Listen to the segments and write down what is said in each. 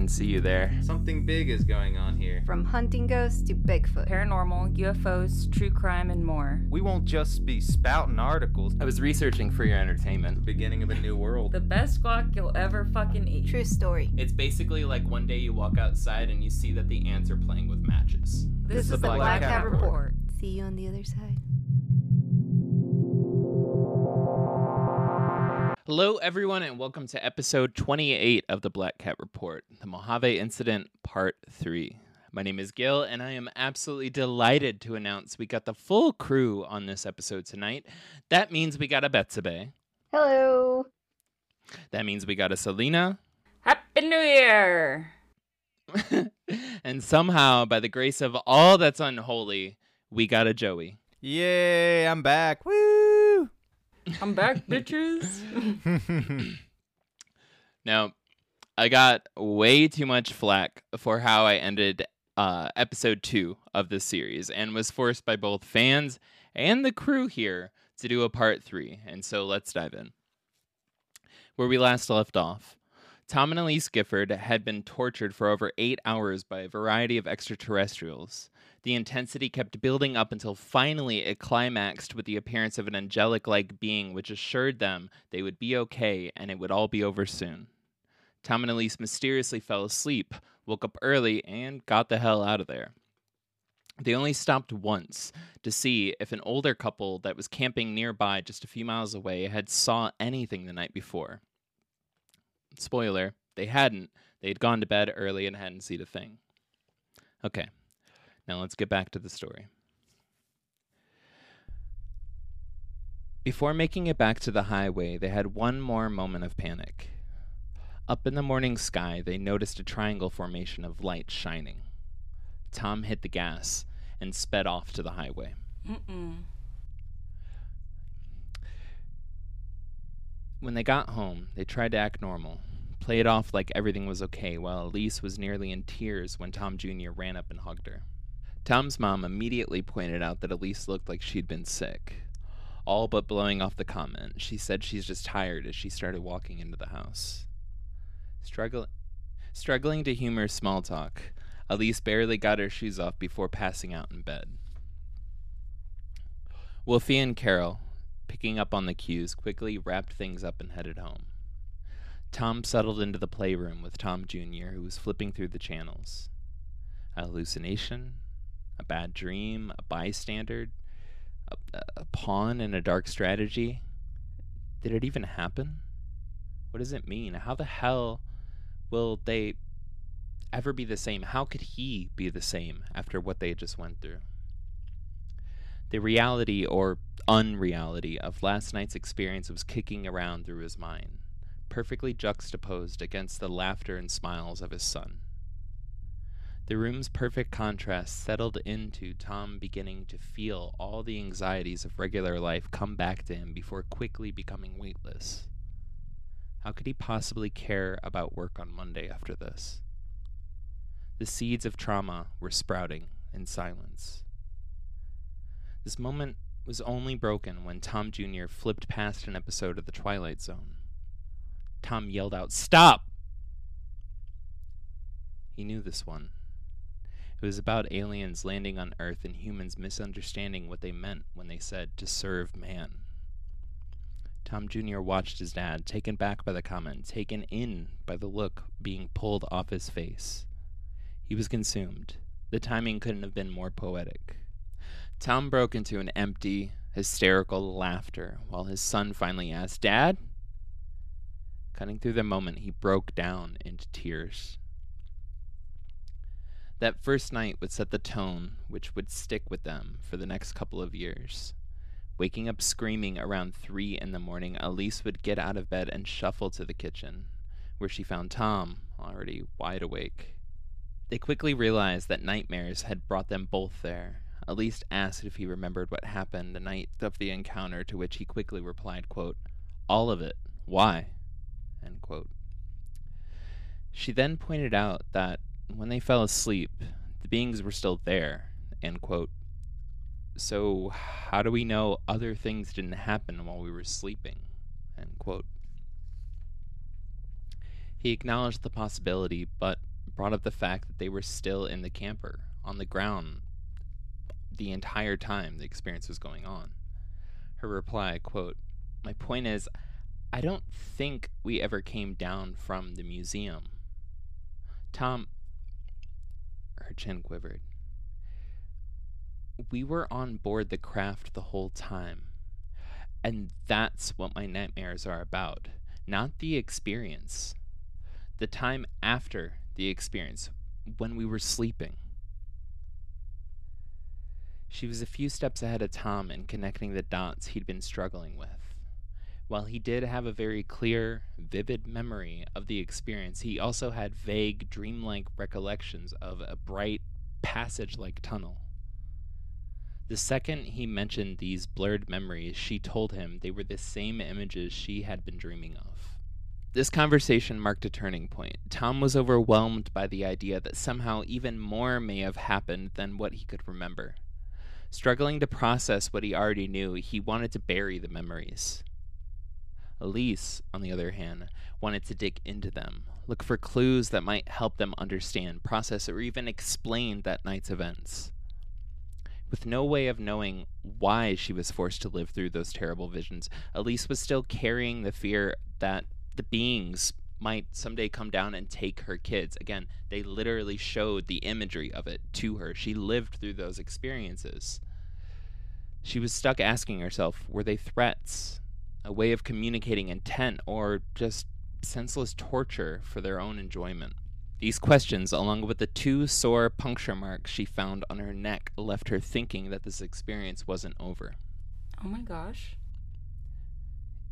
didn't see you there. Something big is going on here. From hunting ghosts to Bigfoot. Paranormal, UFOs, true crime, and more. We won't just be spouting articles. I was researching for your entertainment. Beginning of a new world. The best guac you'll ever fucking eat. True story. It's basically like one day you walk outside and you see that the ants are playing with matches. This, is the Black, Cat Report. See you on the other side. Hello, everyone, and welcome to episode 28 of the Black Cat Report, the Mojave Incident, Part 3. My name is Gil, and I am absolutely delighted to announce we got the full crew on this episode tonight. That means we got a Betsabe. Hello. That means we got a Selena. Happy New Year! and somehow, by the grace of all that's unholy, we got a Joey. Yay, I'm back. Woo! I'm back, bitches. Now, I got way too much flack for how I ended uh, episode two of this series and was forced by both fans and the crew here to do a part three. And so let's dive in. Where we last left off, Tom and Elise Gifford had been tortured for over eight hours by a variety of extraterrestrials. The intensity kept building up until finally it climaxed with the appearance of an angelic like being which assured them they would be okay and it would all be over soon. Tom and Elise mysteriously fell asleep, woke up early, and got the hell out of there. They only stopped once to see if an older couple that was camping nearby just a few miles away had saw anything the night before. Spoiler, they hadn't. They had gone to bed early and hadn't seen a thing. Okay, now let's get back to the story. Before making it back to the highway, they had one more moment of panic. Up in the morning sky, they noticed a triangle formation of light shining. Tom hit the gas and sped off to the highway. Mm-mm. When they got home, they tried to act normal, play it off like everything was okay, while Elise was nearly in tears when Tom Jr. ran up and hugged her. Tom's mom immediately pointed out that Elise looked like she'd been sick, all but blowing off the comment. She said she's just tired as she started walking into the house. Struggle- struggling to humor small talk, Elise barely got her shoes off before passing out in bed. Wolfie and Carol, picking up on the cues, quickly wrapped things up and headed home. Tom settled into the playroom with Tom Jr., who was flipping through the channels. A hallucination? A bad dream? A bystander? A, a pawn in a dark strategy? Did it even happen? What does it mean? How the hell will they ever be the same? How could he be the same after what they just went through? The reality or unreality of last night's experience was kicking around through his mind, perfectly juxtaposed against the laughter and smiles of his son. The room's perfect contrast settled into Tom beginning to feel all the anxieties of regular life come back to him before quickly becoming weightless. How could he possibly care about work on Monday after this? The seeds of trauma were sprouting in silence. This moment was only broken when Tom Jr. flipped past an episode of The Twilight Zone. Tom yelled out, Stop! He knew this one. It was about aliens landing on Earth and humans misunderstanding what they meant when they said to serve man. Tom Jr. watched his dad, taken back by the comment, taken in by the look being pulled off his face. He was consumed. The timing couldn't have been more poetic. Tom broke into an empty, hysterical laughter while his son finally asked, Dad? Cutting through the moment, he broke down into tears. That first night would set the tone which would stick with them for the next couple of years. Waking up screaming around three in the morning, Elise would get out of bed and shuffle to the kitchen, where she found Tom already wide awake. They quickly realized that nightmares had brought them both there. Elise asked if he remembered what happened the night of the encounter, to which he quickly replied, quote, All of it. Why? She then pointed out that when they fell asleep, the beings were still there. End quote. So, how do we know other things didn't happen while we were sleeping? End quote. He acknowledged the possibility, but brought up the fact that they were still in the camper on the ground the entire time the experience was going on. Her reply, quote, "My point is I don't think we ever came down from the museum." Tom her chin quivered. We were on board the craft the whole time. And that's what my nightmares are about, not the experience. The time after the experience, when we were sleeping. She was a few steps ahead of Tom in connecting the dots he'd been struggling with. While he did have a very clear, vivid memory of the experience, he also had vague, dreamlike recollections of a bright, passage like tunnel. The second he mentioned these blurred memories, she told him they were the same images she had been dreaming of. This conversation marked a turning point. Tom was overwhelmed by the idea that somehow even more may have happened than what he could remember. Struggling to process what he already knew, he wanted to bury the memories. Elise, on the other hand, wanted to dig into them, look for clues that might help them understand, process, or even explain that night's events. With no way of knowing why she was forced to live through those terrible visions, Elise was still carrying the fear that the beings might someday come down and take her kids. Again, they literally showed the imagery of it to her. She lived through those experiences. She was stuck asking herself were they threats, a way of communicating intent, or just senseless torture for their own enjoyment? These questions, along with the two sore puncture marks she found on her neck, left her thinking that this experience wasn't over. Oh my gosh.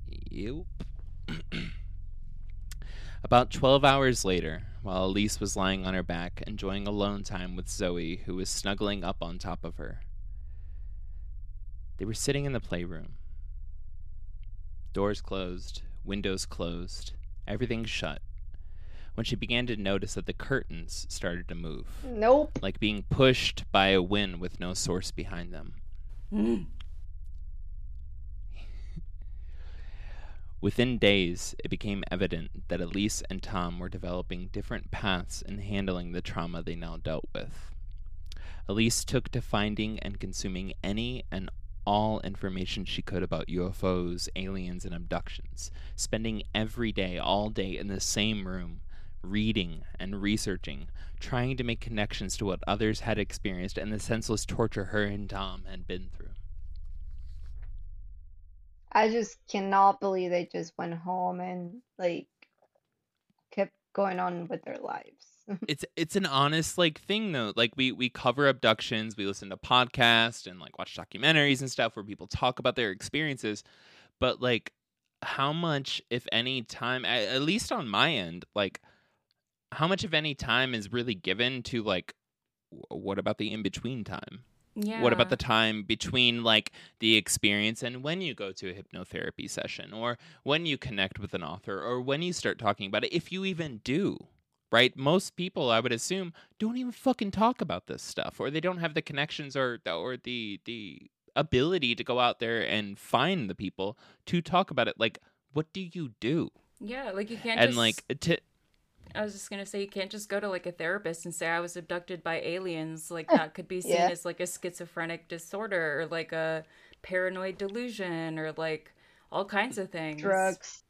Yep. About 12 hours later, while Elise was lying on her back, enjoying alone time with Zoe, who was snuggling up on top of her, they were sitting in the playroom. Doors closed, windows closed, everything shut. When she began to notice that the curtains started to move, Nope. like being pushed by a wind with no source behind them. Mm. Within days, it became evident that Elise and Tom were developing different paths in handling the trauma they now dealt with. Elise took to finding and consuming any and all information she could about UFOs, aliens, and abductions, spending every day, all day, in the same room, reading and researching, trying to make connections to what others had experienced and the senseless torture her and Tom had been through. I just cannot believe they just went home and like kept going on with their lives. It's it's an honest like thing though. Like we we cover abductions we listen to podcasts and like watch documentaries and stuff where people talk about their experiences. But like how much if any time at, at least on my end like how much of any time is really given to like w- what about the in between time? Yeah. what about the time between like the experience and when you go to a hypnotherapy session or when you connect with an author or when you start talking about it if you even do right most people i would assume don't even fucking talk about this stuff or they don't have the connections or the, or the the ability to go out there and find the people to talk about it like what do you do Yeah, like you can't and just like to I was just gonna say you can't just go to like a therapist and say I was abducted by aliens. Like that could be seen Yeah. as like a schizophrenic disorder or like a paranoid delusion or like all kinds of things. Drugs.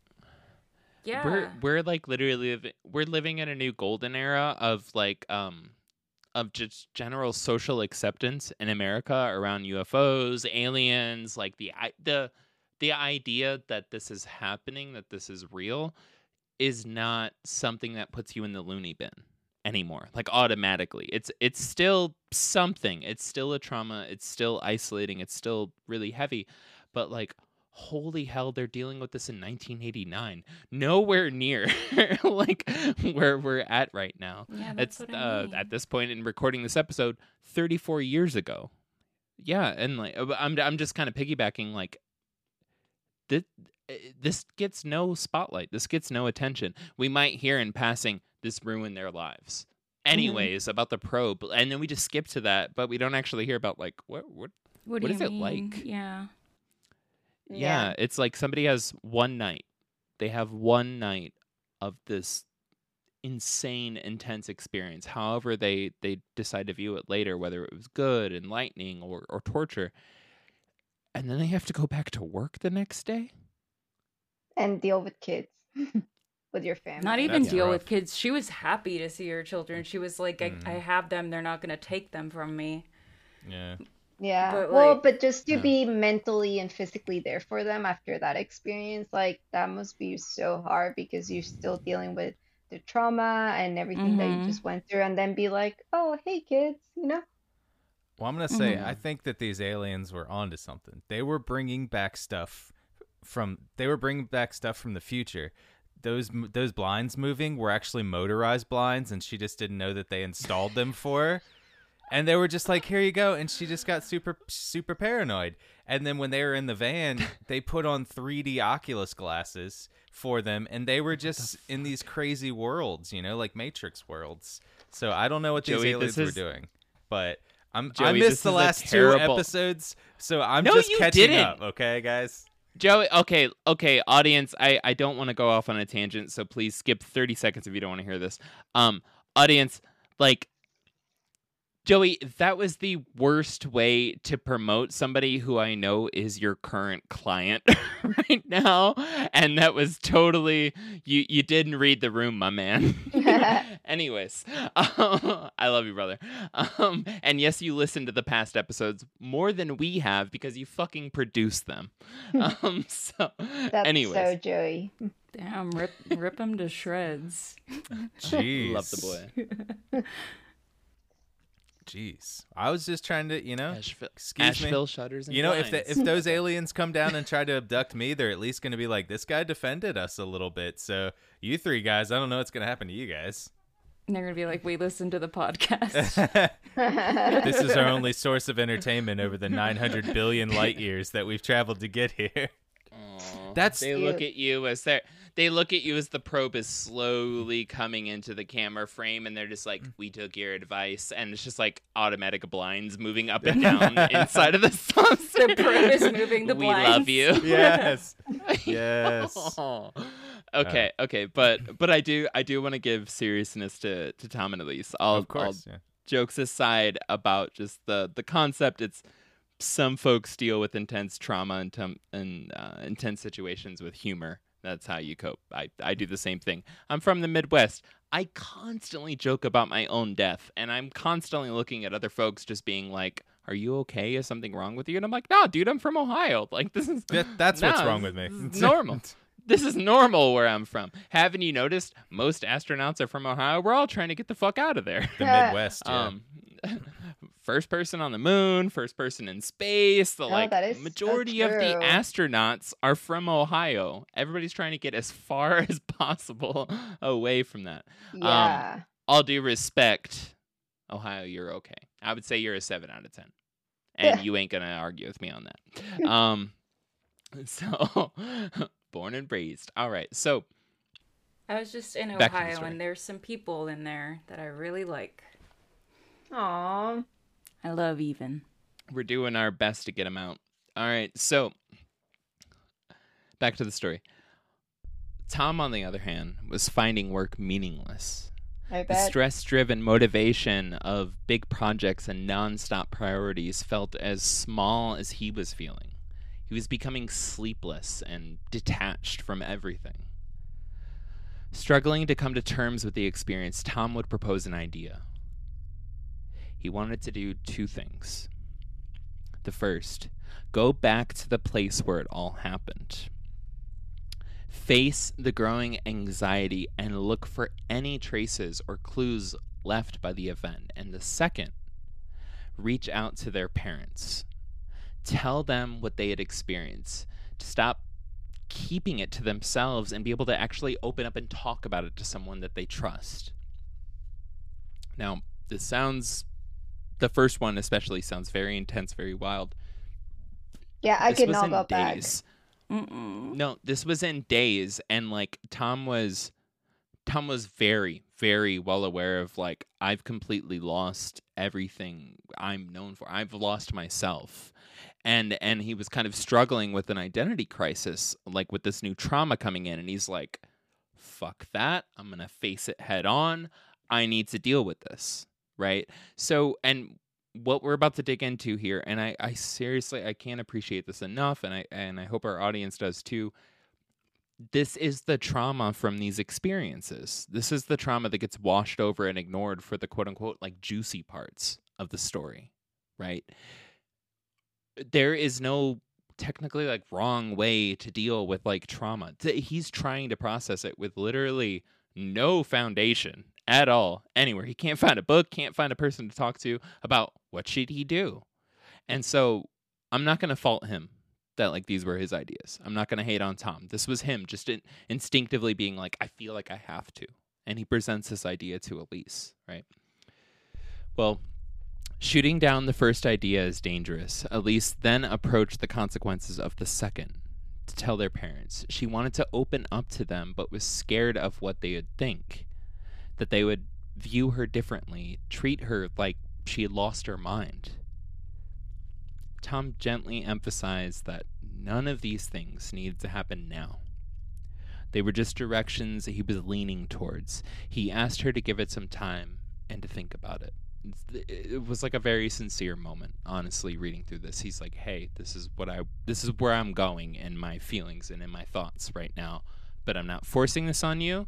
Yeah. We're we're like literally living, we're living in a new golden era of like um of just general social acceptance in America around UFOs, aliens, like the the the idea that this is happening, that this is real is not something that puts you in the loony bin anymore like automatically. It's it's still something. It's still a trauma. It's still isolating. It's still really heavy. But like holy hell they're dealing with this in 1989 nowhere near like where we're at right now yeah, that's it's uh, mean. at this point in recording this episode 34 years ago yeah and like uh, i'm i'm just kind of piggybacking like this this gets no spotlight this gets no attention we might hear in passing this ruined their lives Mm-hmm. anyways about the probe and then we just skip to that but we don't actually hear about like what what what, what is you it like? mean? Yeah. yeah, it's like somebody has one night. They have one night of this insane intense experience however they they decide to view it later whether it was good enlightening or or torture and then they have to go back to work the next day and deal with kids, with your family. Not even That's deal rough. with kids. She was happy to see her children. She was like, I, I Mhm. have them. They're not going to take them from me. Yeah. Yeah. But, well, like- but just to Yeah. be mentally and physically there for them after that experience, like that must be so hard because you're still dealing with the trauma and everything that Mhm. you just went through, and then be like, oh, hey, kids, you know? Well, I'm gonna say Mhm. I think that these aliens were onto something. They were bringing back stuff from. They were bringing back stuff from the future. Those those blinds moving were actually motorized blinds, and she just didn't know that they installed them for her. And they were just like, "Here you go," and she just got super super paranoid. And then when they were in the van, they put on 3D Oculus glasses for them, and they were just in these crazy worlds, you know, like Matrix worlds. So I don't know what these Joey, aliens this were doing, but I'm I missed the last terrible- two episodes, so I'm No, just catching didn't. up. Okay, guys. Joey, okay, okay, audience, I, I don't want to go off on a tangent, so please skip 30 seconds if you don't want to hear this. Um, audience, like, Joey, that was the worst way to promote somebody who I know is your current client right now, and that was totally you. You didn't read the room, my man. Anyways, I love you, brother. Um, and yes, you listened to the past episodes more than we have because you fucking produced them. Um, so, That's anyways, so Joey. Damn, rip, rip him to shreds. Jeez, love the boy. Jeez, I was just trying to, you know, Asheville, excuse me. Asheville shutters and You know, if the, if those aliens come down and try to abduct me, they're at least going to be like, "This guy defended us a little bit." So you three guys, I don't know what's going to happen to you guys. And they're going to be like, we listened to the podcast. this is our only source of entertainment over the 900 billion light years that we've traveled to get here. Aw. That's- they look at you as they they look at you as the probe is slowly coming into the camera frame, and they're just like, mm. "We took your advice," and it's just like automatic blinds moving up and down inside of the saucer. The probe is moving the blinds. we blinds. love you. Yes, yes. Aw. Uh. Okay, okay, but but I do I do want to give seriousness to to Tom and Elise. I'll, of course. I'll yeah. jokes aside about just the the concept it's some folks deal with intense trauma and, and uh, intense situations with humor. That's how you cope. I, I do the same thing. I'm from the midwest. I constantly joke about my own death and i'm constantly looking at other folks just being like are you okay? Is something wrong with you? And i'm like no dude i'm from ohio. Like this is That- that's what's wrong with me. normal. This is normal where i'm from. Haven't you noticed most astronauts are from ohio? We're all trying to get the fuck out of there. The Midwest. Yeah. um, first person on the moon, first person in space. The Oh, like that is so majority of the astronauts are from Ohio. Everybody's trying to get as far as possible away from that. yeah. All due respect, Ohio, you're okay. I would say you're a seven out of ten, and you ain't gonna argue with me on that. Um, so born and raised. All right, so I was just in Back the Ohio, and there's some people in there that I really like. Aw. I love even. we're doing our best to get them out. All right, so back to the story. Tom, on the other hand, was finding work meaningless. I The stress driven motivation of big projects and non-stop priorities felt as small as he was feeling. He was becoming sleepless and detached from everything. Struggling to come to terms with the experience, Tom would propose an idea. He wanted to do two things. The first, go back to the place where it all happened. Face the growing anxiety and look for any traces or clues left by the event. And the second, reach out to their parents. Tell them what they had experienced. To stop keeping it to themselves and be able to actually open up and talk about it to someone that they trust. Now, this sounds, the first one especially sounds very intense, very wild. Yeah, I this could not in go back. Mm-mm. No, this was in days, and like Tom was, Tom was very, very well aware of like I've completely lost everything I'm known for. I've lost myself, and and he was kind of struggling with an identity crisis, like with this new trauma coming in, and he's like, fuck that. I'm going to face it head on. I need to deal with this. Right. So, and what we're about to dig into here, and I, I seriously, I can't appreciate this enough. And I, and I hope our audience does too. This is the trauma from these experiences. This is the trauma that gets washed over and ignored for the quote unquote like juicy parts of the story. Right. There is no technically like wrong way to deal with like trauma. He's trying to process it with literally no foundation at all anywhere. He can't find a book, can't find a person to talk to about what should he do. And so I'm not going to fault him that like these were his ideas. I'm not going to hate on Tom. This was him just in, instinctively being like I feel like I have to. And he presents this idea to Elise, right? Well, Shooting down the first idea is dangerous. Elise then approached the consequences of the second to tell their parents. She wanted to open up to them, but was scared of what they would think. That they would view her differently, treat her like she had lost her mind. Tom gently emphasized that none of these things needed to happen now. They were just directions he was leaning towards. He asked her to give it some time and to think about it it was like a very sincere moment honestly reading through this. He's like hey this is what i this is where i'm going in my feelings and in my thoughts right now but i'm not forcing this on you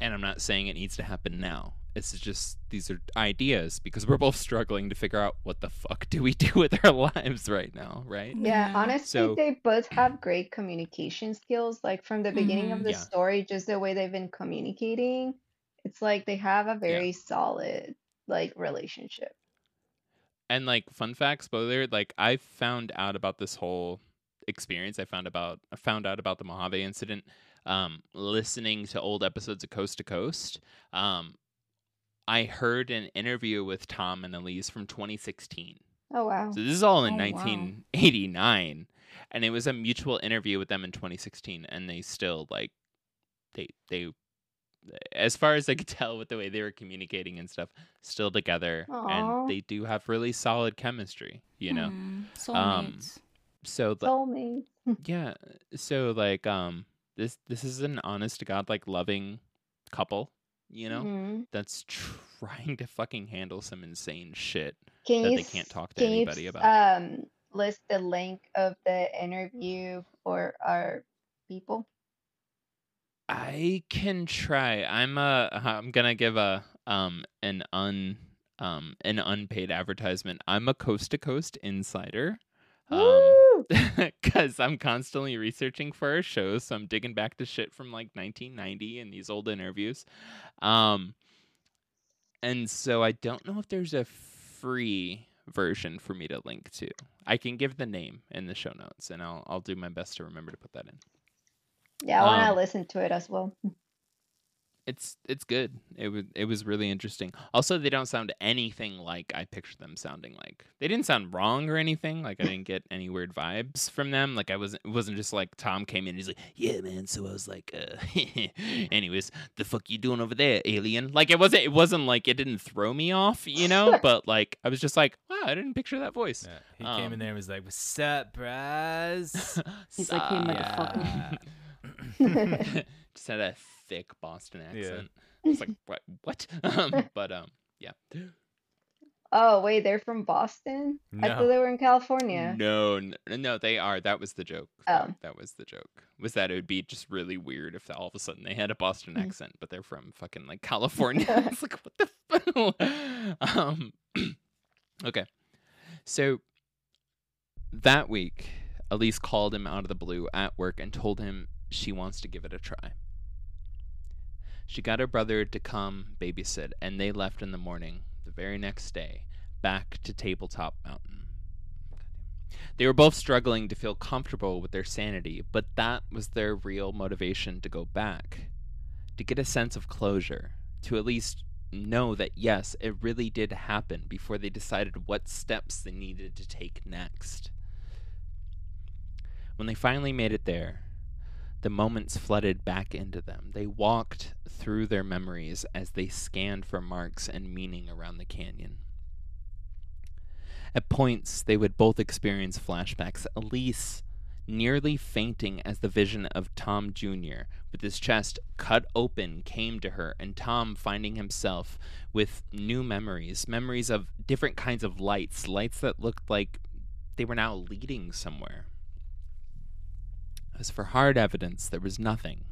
and i'm not saying it needs to happen now. It's just these are ideas because we're both struggling to figure out what the fuck do we do with our lives right now right? Yeah honestly So- they both have great communication skills like from the beginning of Mhm. the Yeah. story just the way they've been communicating it's like they have a very solid like relationship And like fun fact, spoiler, like I found out about this whole experience. I found about I found out about the Mojave incident um listening to old episodes of Coast to Coast. Um I heard an interview with Tom and Elise from 2016. oh wow So this is all in Oh, wow. 1989 and it was a mutual interview with them in 2016 and they still like they they as far as I could tell with the way they were communicating and stuff, still together Aw. and they do have really solid chemistry, you know. Mm, Um. So the, soulmate yeah, so like um this this is an honest to god like loving couple, you know, Mhm. that's trying to fucking handle some insane shit. can that you they can't talk to can you anybody s- about. um list the link of the interview for our people I can try. I'm uh I'm gonna give a um an un um an unpaid advertisement. I'm a coast to coast insider. Um because I'm constantly researching for our shows, so I'm digging back to shit from like 1990 and these old interviews. Um and so I don't know if there's a free version for me to link to. I can give the name in the show notes and I'll I'll do my best to remember to put that in. Yeah i want to um, listen to it as well it's it's good. It was it was really interesting. Also, they don't sound anything like I pictured them sounding like. They didn't sound wrong or anything. Like I didn't get any weird vibes from them. Like I wasn't. It wasn't just like Tom came in. and He's like, yeah, man. So I was like, uh, anyways, the fuck you doing over there, alien? Like it wasn't. It wasn't like it didn't throw me off, you know. but like I was just like, wow, I didn't picture that voice. Yeah, he came Um, in there and was like, "What's up, bros?" He's like, "Hey, motherfucker." Yeah. just had a thick Boston Yeah. accent. It's like what? What? um, but um, yeah. oh wait they're from boston i thought they were in california No, n- no, they are. That was the joke. Oh. That, that was the joke. Was that it would be just really weird if all of a sudden they had a Boston Mm. accent, but they're from fucking like California. it's like what the f- um. okay, so that week, Elise called him out of the blue at work and told him she wants to give it a try. She got her brother to come babysit, and they left in the morning, the very next day, back to Tabletop Mountain. They were both struggling to feel comfortable with their sanity, but that was their real motivation to go back. To get a sense of closure, to at least know that yes, it really did happen before they decided what steps they needed to take next. When they finally made it there, the moments flooded back into them. They walked through their memories as they scanned for marks and meaning around the canyon. At points, they would both experience flashbacks. Elise nearly fainting as the vision of Tom Jr., with his chest cut open, came to her, and Tom finding himself with new memories memories of different kinds of lights, lights that looked like they were now leading somewhere. As for hard evidence, there was nothing.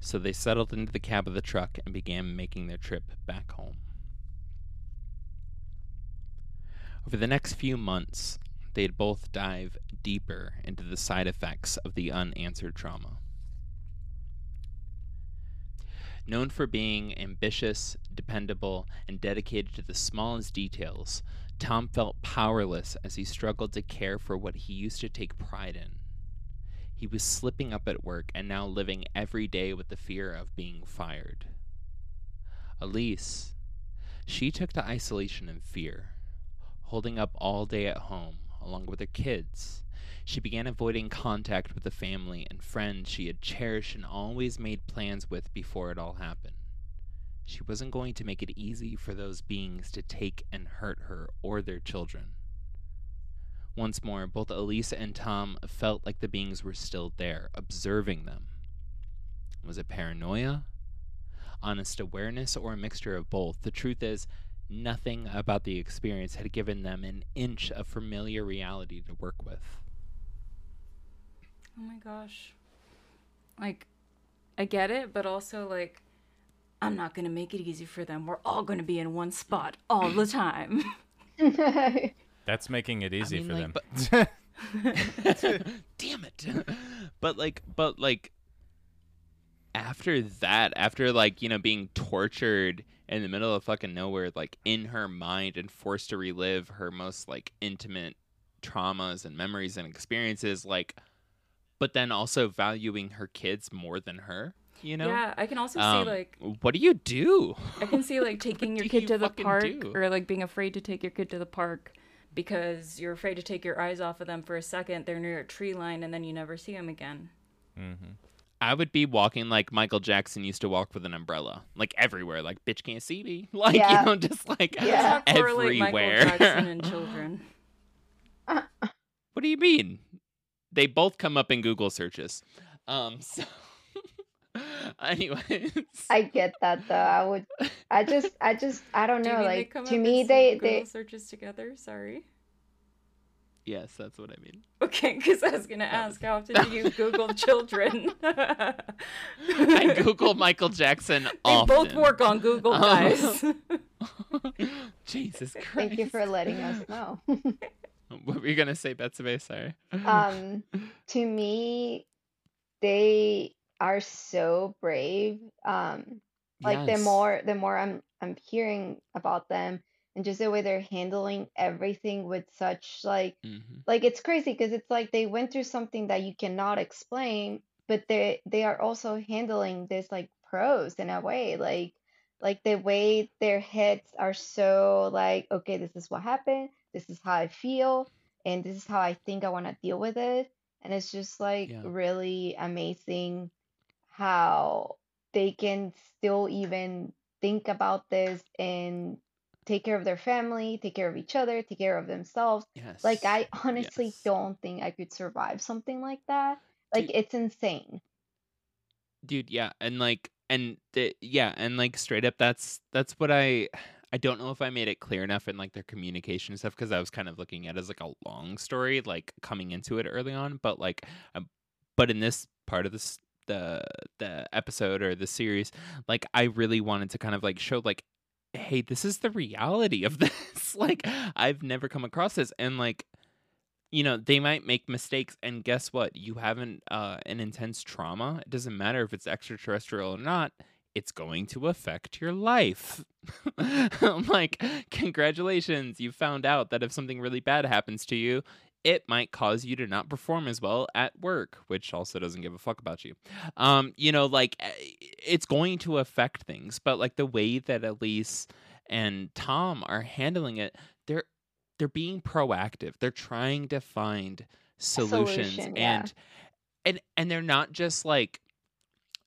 So they settled into the cab of the truck and began making their trip back home. Over the next few months, they'd both dive deeper into the side effects of the unanswered trauma. Known for being ambitious, dependable, and dedicated to the smallest details, Tom felt powerless as he struggled to care for what he used to take pride in. He was slipping up at work and now living every day with the fear of being fired. Elise, she took to isolation and fear, holding up all day at home along with her kids. She began avoiding contact with the family and friends she had cherished and always made plans with before it all happened. She wasn't going to make it easy for those beings to take and hurt her or their children. Once more, both Elisa and Tom felt like the beings were still there, observing them. Was it paranoia? Honest awareness, or a mixture of both? The truth is, nothing about the experience had given them an inch of familiar reality to work with. Oh my gosh. Like, I get it, but also, like, I'm not going to make it easy for them. We're all going to be in one spot all the time. That's making it easy mean, for like, them. Damn it. but like but like after that, after like, you know, being tortured in the middle of fucking nowhere, like in her mind and forced to relive her most like intimate traumas and memories and experiences, like but then also valuing her kids more than her. You know? Yeah, I can also Um, see like what do you do? I can see like taking your kid you to the park do? or like being afraid to take your kid to the park because you're afraid to take your eyes off of them for a second. They're near a tree line and then you never see them again. hmm I would be walking like Michael Jackson used to walk with an umbrella, like everywhere. Like, bitch can't see me. Like, Yeah. you know, just like Yeah. Does not everywhere. Michael Jackson and children. what do you mean? They both come up in Google searches. Um, so, anyways, I get that though. I would. I just. I just. I don't Do know. mean they Like to me, they Google they. searches together? Sorry. yes, that's what I mean. Okay, because I was gonna ask how often do you Google children? I Google Michael Jackson They often. both work on Google, Um, guys. Jesus Christ! Thank you for letting us know. What were you gonna say, Betsabe? Sorry. um, to me, they are so brave. Um, like the more the more I'm I'm hearing about them and just the way they're handling everything with such like Mhm. like it's crazy because it's like they went through something that you cannot explain, but they they are also handling this like pros in a way, like like the way their heads are so like, okay, this is what happened, this is how I feel, and this is how I think I want to deal with it. And it's just like Yeah. really amazing how they can still even think about this and take care of their family, take care of each other, take care of themselves. Yes. Like I honestly Yes. don't think I could survive something like that. Like Dude. it's insane. dude yeah and like and the, yeah and like straight up that's that's what i i don't know if i made it clear enough in like their communication stuff because i was kind of looking at it as like a long story like coming into it early on but like um, but in this part of this the the episode or the series like i really wanted to kind of like show like hey this is the reality of this. Like i've never come across this and like you know they might make mistakes and guess what? You haven't uh, an intense trauma. It doesn't matter if it's extraterrestrial or not it's going to affect your life. I'm like congratulations you found out that if something really bad happens to you it might cause you to not perform as well at work which also doesn't give a fuck about you um you know like eh, it's going to affect things but like the way that elise and tom are handling it they're they're being proactive. They're trying to find solutions solution, yeah. and and and they're not just like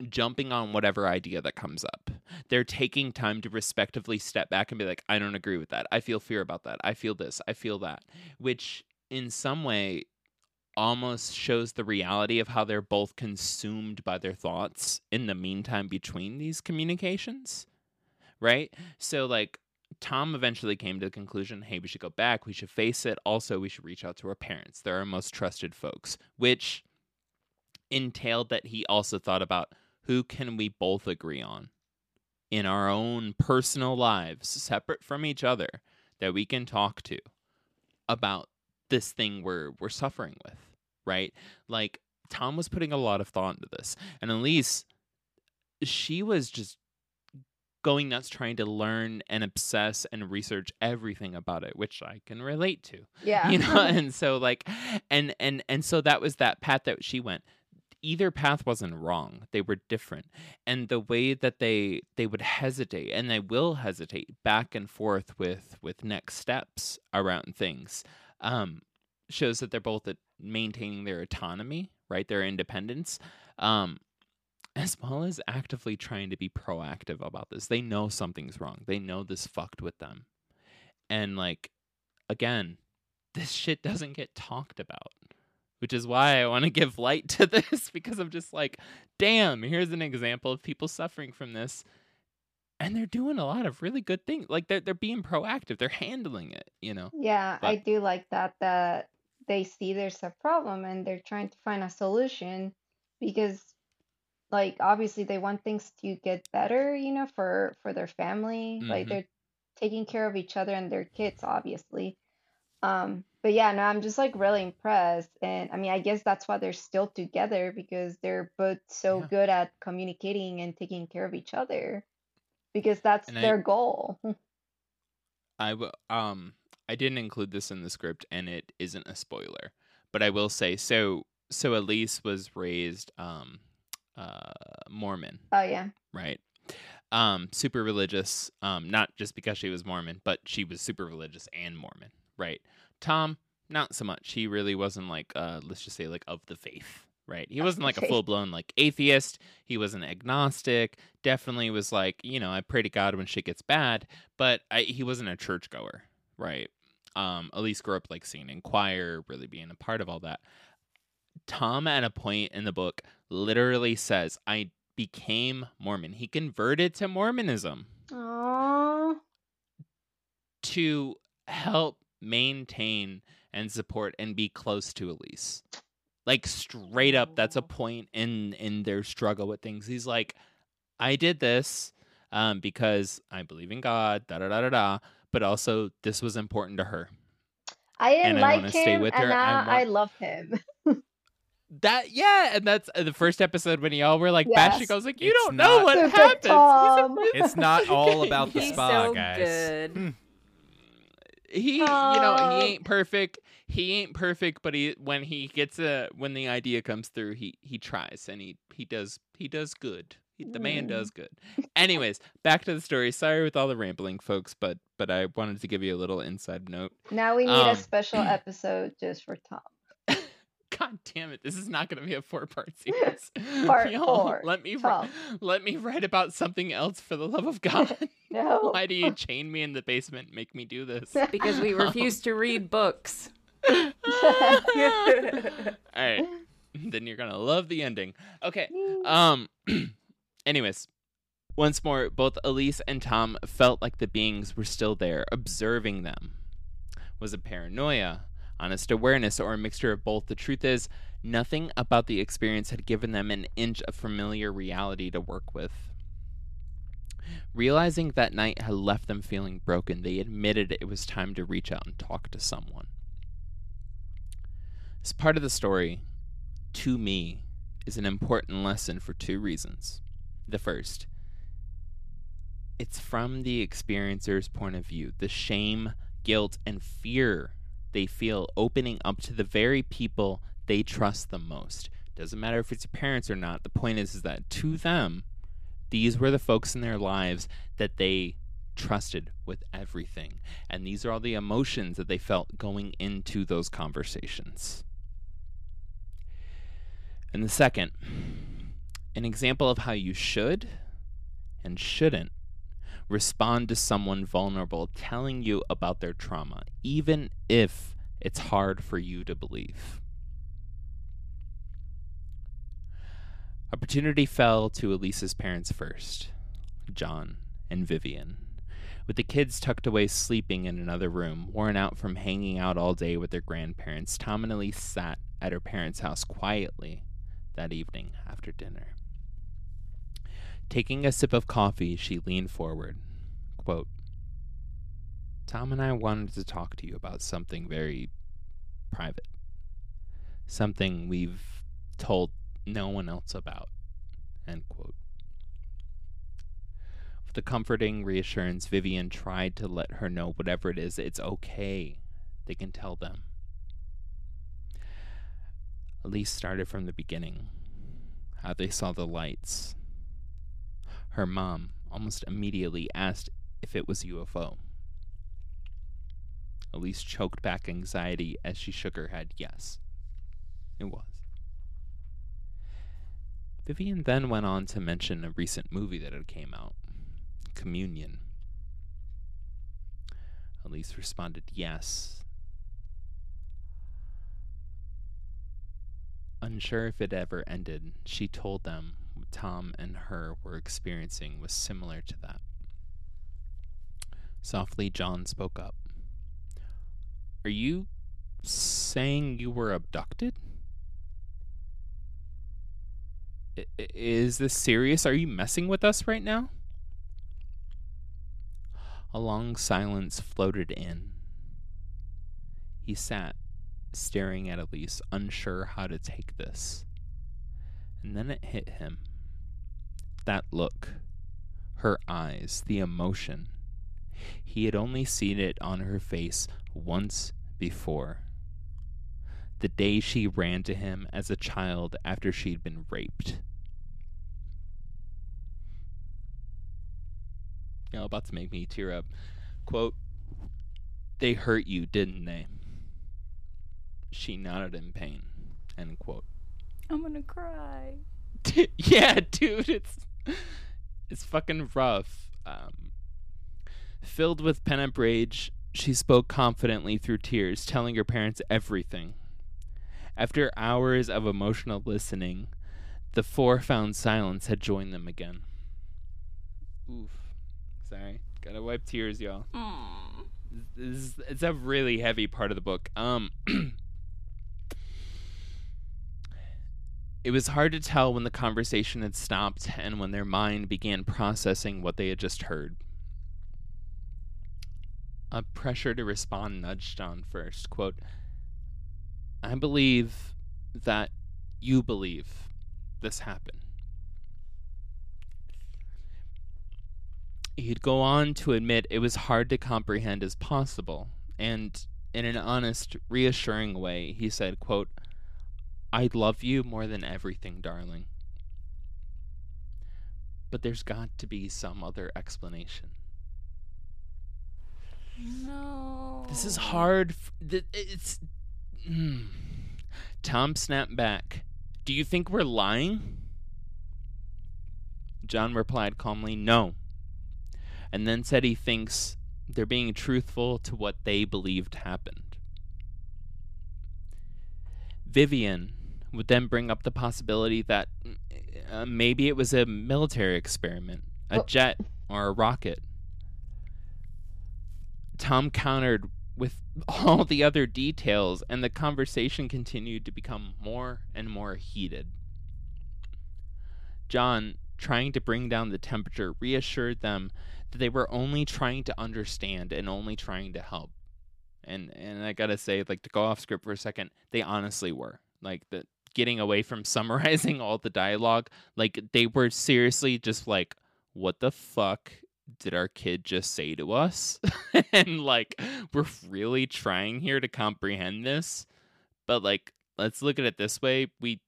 jumping on whatever idea that comes up. They're taking time to respectively step back and be like, I don't agree with that. I feel fear about that. I feel this. I feel that. Which in some way almost shows the reality of how they're both consumed by their thoughts in the meantime between these communications. Right? So like Tom eventually came to the conclusion, hey, we should go back, we should face it. Also, we should reach out to our parents. They're our most trusted folks, which entailed that he also thought about who can we both agree on in our own personal lives, separate from each other, that we can talk to about this thing we're we're suffering with, right? Like Tom was putting a lot of thought into this, and Elise, she was just going nuts trying to learn and obsess and research everything about it which i can relate to Yeah. you know and so like and and and so that was that path that she went either path wasn't wrong they were different and the way that they they would hesitate and they will hesitate back and forth with with next steps around things um shows that they're both maintaining their autonomy right their independence um as well as actively trying to be proactive about this. They know something's wrong. They know this fucked with them. And like again this shit doesn't get talked about which is why I want to give light to this because I'm just like, damn, here's an example of people suffering from this. And they're doing a lot of really good things. Like they're they're being proactive. They're handling it, you know. Yeah, I do like that that they see there's a problem and they're trying to find a solution because like obviously they want things to get better, you know, for for their family. Like Mhm. they're taking care of each other and their kids, obviously. Um, but yeah, no, I'm just like really impressed. And I mean, I guess that's why they're still together because they're both so Yeah. good at communicating and taking care of each other because that's And I- their goal. I w- um I didn't include this in the script and it isn't a spoiler, but I will say so so Elise was raised um uh Mormon, Oh yeah. right? Um super religious, um not just because she was Mormon, but she was super religious and Mormon, right? Tom not so much. He really wasn't like uh let's just say like of the faith, right? He wasn't like a full-blown like atheist. He was an agnostic. Definitely was like, you know, I pray to God when shit gets bad, but I, he wasn't a churchgoer, right? Um, Elise grew up like singing in choir, really being a part of all that. Tom, at a point in the book, literally says, "I became Mormon." He converted to Mormonism Aww. to help maintain and support and be close to Elise. Like straight up, that's a point in in their struggle with things. He's like, I did this um, because I believe in God, da da da da da. But also, this was important to her. I didn't and I like wanna stay him, with and her. I now I want- love him. That yeah, and that's uh, the first episode when y'all were like, Yes. batshit. I was like, you It's don't know not- what Stupid happens. He's a Tom. really It's not all about the He's spa, so guys. good. Hmm. he you know he ain't perfect he ain't perfect but he when he gets a when the idea comes through he he tries and he he does he does good. He, the man does good. Anyways back to the story. Sorry with all the rambling folks but but i wanted to give you a little inside note. Now we need Um, a special episode just for Tom. god damn it this is not going to be a four part series. Part Y'all, four, let me Tom. let me write about something else for the love of god. No. why do you chain me in the basement and make me do this? Because we refuse to read books. all right. Then you're gonna love the ending. Okay um anyways once more both elise and tom felt like the beings were still there observing them. Was it paranoia honest awareness or a mixture of both? The truth is nothing about the experience had given them an inch of familiar reality to work with. Realizing that night had left them feeling broken they admitted it was time to reach out and talk to someone this part of the story, to me, is an important lesson for two reasons. The first, it's from the experiencer's point of view, the shame, guilt, and fear they feel opening up to the very people they trust the most. Doesn't matter if it's your parents or not. The point is, is that to them, these were the folks in their lives that they trusted with everything. And these are all the emotions that they felt going into those conversations. And the second, an example of how you should and shouldn't respond to someone vulnerable telling you about their trauma, even if it's hard for you to believe. Opportunity fell to Elise's parents first, John and Vivian. With the kids tucked away sleeping in another room, worn out from hanging out all day with their grandparents, Tom and Elise sat at her parents' house quietly that evening after dinner. Taking a sip of coffee, she leaned forward. Quote, Tom and I wanted to talk to you about something very private. Something we've told no one else about. End quote. With a comforting reassurance, Vivian tried to let her know whatever it is, it's okay. They can tell them. Elise started from the beginning, how they saw the lights. Her mom almost immediately asked if it was UFO. Elise choked back anxiety as she shook her head. Yes, it was. Vivian then went on to mention a recent movie that had came out, Communion. Elise responded yes. Unsure if it ever ended, she told them what Tom and her were experiencing was similar to that. Softly, John spoke up. Are you saying you were abducted? I- is this serious? Are you messing with us right now? A long silence floated in. He sat, staring at Elise, unsure how to take this. And then it hit him. That look, her eyes, the emotion. He had only seen it on her face once before. The day she ran to him as a child after she'd been raped. Know, about to make me tear up. Quote, they hurt you, didn't they? She nodded in pain. End quote. I'm gonna cry. yeah, dude, it's it's fucking rough. Um, filled with pent-up rage, she spoke confidently through tears, telling her parents everything. After hours of emotional listening, the four found silence had joined them again. Oof. Sorry. Gotta wipe tears, y'all. Mm. This is, it's a really heavy part of the book. Um, it was hard to tell when the conversation had stopped and when their mind began processing what they had just heard. A pressure to respond nudged John first. Quote, I believe that you believe this happened. He'd go on to admit it was hard to comprehend as possible, and in an honest, reassuring way, he said, quote, I love you more than everything, darling. But there's got to be some other explanation. No. This is hard. f- It's. Mm. Tom snapped back. Do you think we're lying? John replied calmly, No. And then said he thinks they're being truthful to what they believed happened. Vivian would then bring up the possibility that uh, maybe it was a military experiment, a Oh. jet, or a rocket. Tom countered with all the other details, and the conversation continued to become more and more heated. John, trying to bring down the temperature, reassured them that they were only trying to understand and only trying to help. And and I gotta say, like to go off script for a second, they honestly were. Like the getting away from summarizing all the dialogue, like they were seriously just like, what the fuck did our kid just say to us? and like we're really trying here to comprehend this. But like let's look at it this way. We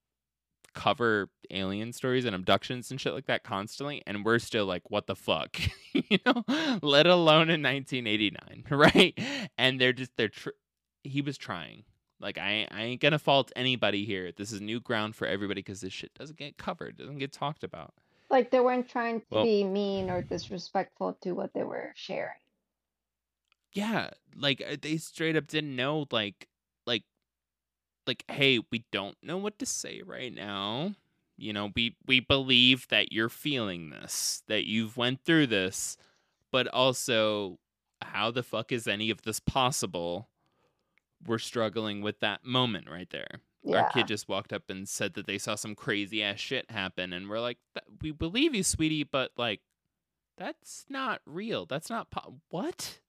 cover alien stories and abductions and shit like that constantly and we're still like what the fuck you know let alone in 1989 right and they're just they're tr- he was trying like I, I ain't gonna fault anybody here this is new ground for everybody because this shit doesn't get covered doesn't get talked about Like they weren't trying to Well- be mean or disrespectful to what they were sharing. yeah like uh, they straight up didn't know like like like hey we don't know what to say right now you know, we we believe that you're feeling this, that you've went through this, but also how the fuck is any of this possible? We're struggling with that moment right there. Yeah. Our kid just walked up and said that they saw some crazy ass shit happen, and we're like, "We believe you, sweetie, but like, that's not real. That's not po- what."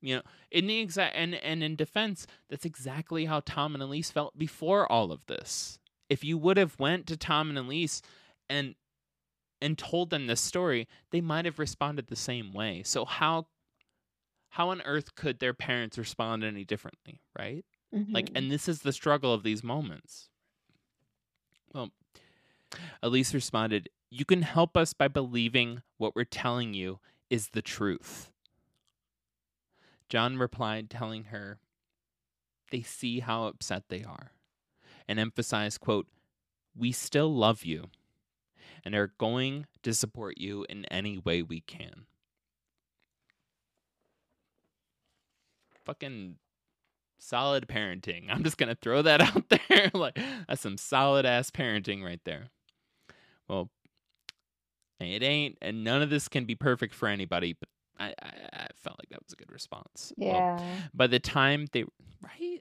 You know, in the exact and and in defense, that's exactly how Tom and Elise felt before all of this. If you would have went to Tom and Elise and and told them this story, they might have responded the same way. So how how on earth could their parents respond any differently, right? Like, Mhm. and this is the struggle of these moments. Well, Elise responded, You can help us by believing what we're telling you is the truth. John replied, telling her they see how upset they are, and emphasized, quote, We still love you and are going to support you in any way we can. Fucking solid parenting. I'm just gonna throw that out there. like that's some solid ass parenting right there. Well, it ain't, and none of this can be perfect for anybody. But I, I, I felt like that was a good response. Well, yeah. by the time they right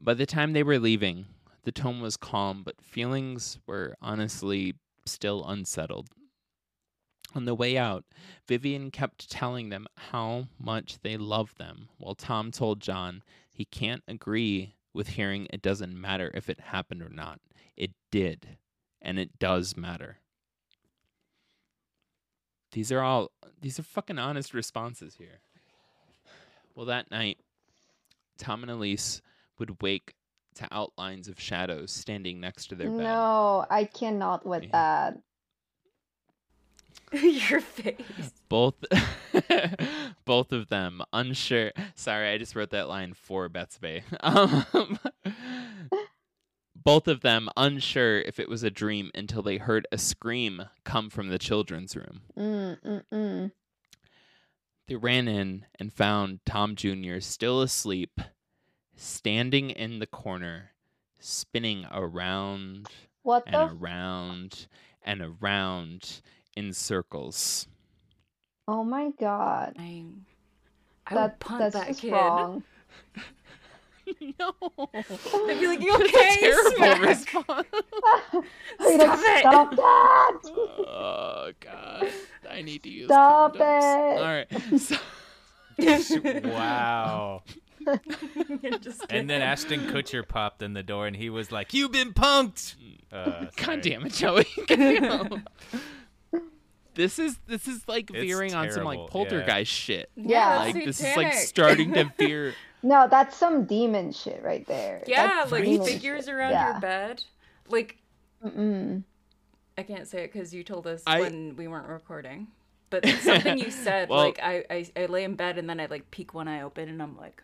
by the time they were leaving the tone was calm but feelings were honestly still unsettled on the way out vivian kept telling them how much they love them while tom told john he can't agree with hearing it doesn't matter if it happened or not it did and it does matter these are all these are fucking honest responses here well, that night, Tom and Elise would wake to outlines of shadows standing next to their bed. No, I cannot with Yeah. that. Your face. Both, both of them unsure. Sorry, I just wrote that line for Betsy. Um, both of them unsure if it was a dream until they heard a scream come from the children's room. Mm, mm, mm. They ran in and found Tom Jr. still asleep, standing in the corner, spinning around What and the? around and around in circles. Oh my god. I, I would That punt that's that just kid. wrong. no. I'd be like, you That's okay? a terrible Smack." response. Wait, Stop it. Stop that! oh god. I need to use Stop condoms. it. All right. So, wow. And then. Ashton Kutcher popped in the door and he was like, You've been punked. Uh. God damn it, Joey. You know. this is this is like It's veering on some like terrible, yeah. poltergeist shit. Yeah. Like that's this is like starting to veer. No, that's some demon shit right there. yeah, That's like demon figures shit. around yeah. your bed. Like Mm-mm. I can't say it because you told us I- when we weren't recording. But something you said, Well- like I, I, I lay in bed and then I like peek one eye open and I'm like,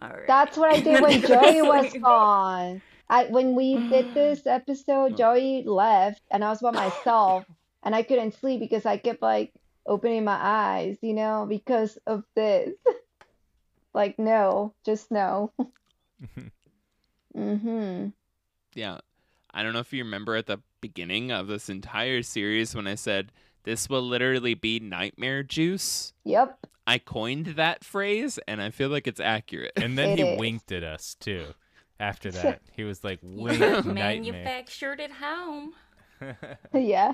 all right. That's what I did when Joey was gone. I when we did this episode, Joey left and I was by myself and I couldn't sleep because I kept like opening my eyes, you know, because of this. Like no, just no. Mm-hmm. Yeah. I don't know if you remember at the beginning of this entire series when I said this will literally be nightmare juice. Yep. I coined that phrase and I feel like it's accurate. And then It he is. winked at us too. After that, he was like, "Wink, nightmare." manufactured at home. Yeah.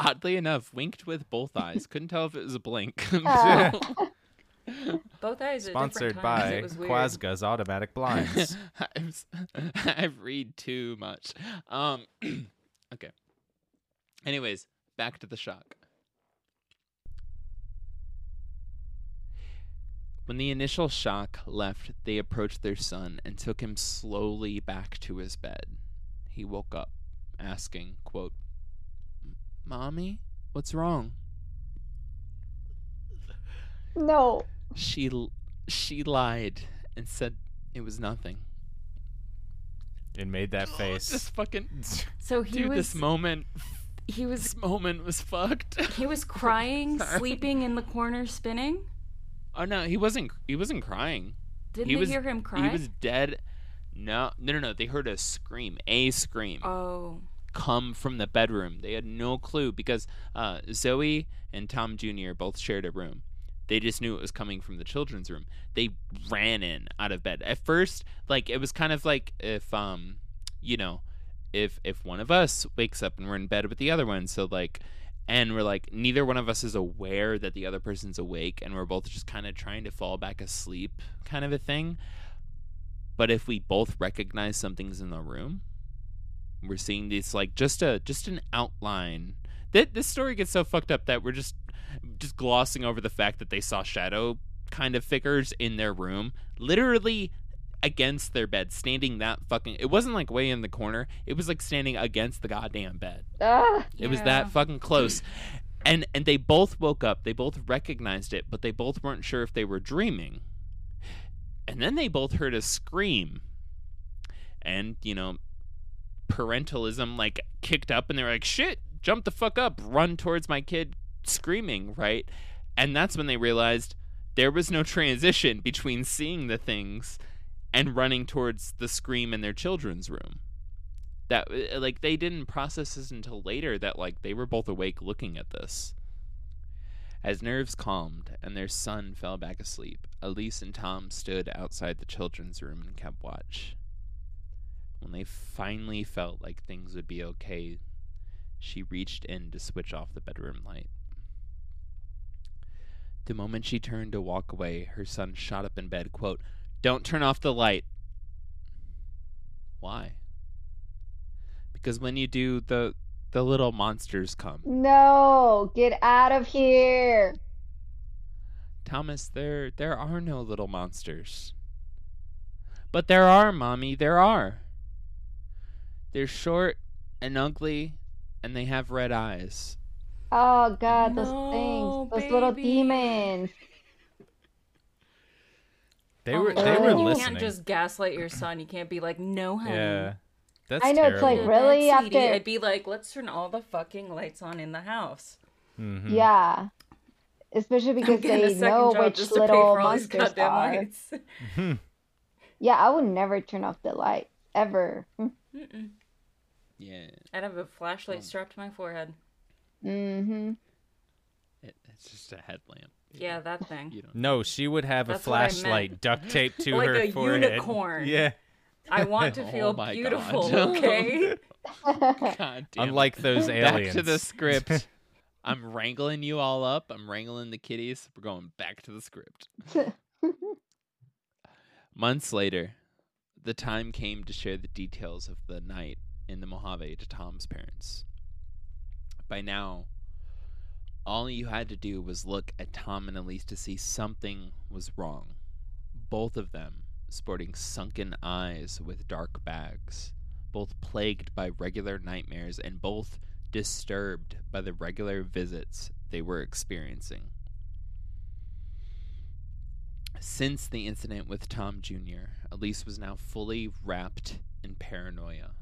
Oddly enough, winked with both eyes. Couldn't tell if it was a blink. Ah. Both eyes at Sponsored different times. by It. Quasga's automatic blinds. I've, I've read too much. Um, okay. Anyways, back to the shock. When the initial shock left, they approached their son and took him slowly back to his bed. He woke up, asking, quote, Mommy, what's wrong? No. She she lied and said it was nothing. and made that face. This fucking So he dude, was this moment, he was this moment was fucked. he was crying, sleeping in the corner, spinning. oh no, he wasn't. He wasn't crying. Didn't he they was. hear him cry? He was dead. No, no, no, no. They heard a scream, a scream, Oh. Come from the bedroom. They had no clue because uh, Zoe and Tom Jr. both shared a room. They just knew it was coming from the children's room. They ran in out of bed. At first, like it was kind of like if um, you know, if if one of us wakes up and we're in bed with the other one, so like and we're like neither one of us is aware that the other person's awake and we're both just kind of trying to fall back asleep kind of a thing. But if we both recognize something's in the room, we're seeing this like just a just an outline. That this story gets so fucked up that we're just just glossing over the fact that they saw shadow kind of figures in their room, literally against their bed, standing that fucking. It wasn't like way in the corner. It was like standing against the goddamn bed. Ah, It was that fucking close. And and they both woke up. They both recognized it, but they both weren't sure if they were dreaming. And then they both heard a scream. And, you know, parentalism like kicked up and they were like, "Shit, jump the fuck up, run towards my kid screaming," right? And that's when they realized there was no transition between seeing the things and running towards the scream in their children's room. That uh, like they didn't process this until later that like they were both awake looking at this. As nerves calmed and their son fell back asleep elise and tom stood outside the children's room and kept watch when they finally felt like things would be okay she reached in to switch off the bedroom light. The moment she turned to walk away her son shot up in bed quote don't turn off the light. Why? Because when you do the the little monsters come. No, get out of here. thomas there there are no little monsters. But there are mommy there are they're short and ugly and they have red eyes Oh God, those No, things, those little demons. They Oh were my they God, were you You listening. can't just gaslight your son. You can't be like, no, honey. yeah. That's I know, it's like, really? That's sweetie. After- I'd be like, let's turn all the fucking lights on in the house. Mhm. Yeah, especially because they know which just to pay little for all these monsters are. Mhm. Yeah, I would never turn off the light ever. Mm-mm. yeah I'd have a flashlight Oh. strapped to my forehead. Mm-hmm. it, it's just a headlamp Yeah, that thing. you don't No, she would have a That's what I meant. flashlight duct taped to Like her a forehead. unicorn. Yeah. I want to Oh feel my beautiful, God. okay? God damn Unlike it. those back to the script i'm wrangling you all up i'm wrangling the kitties we're going back to the script Months later, the time came to share the details of the night in the Mojave to Tom's parents. By now, all you had to do was look at Tom and Elise to see something was wrong. Both of them sporting sunken eyes with dark bags, both plagued by regular nightmares, and both disturbed by the regular visits they were experiencing. Since the incident with Tom Jr., Elise was now fully wrapped in paranoia.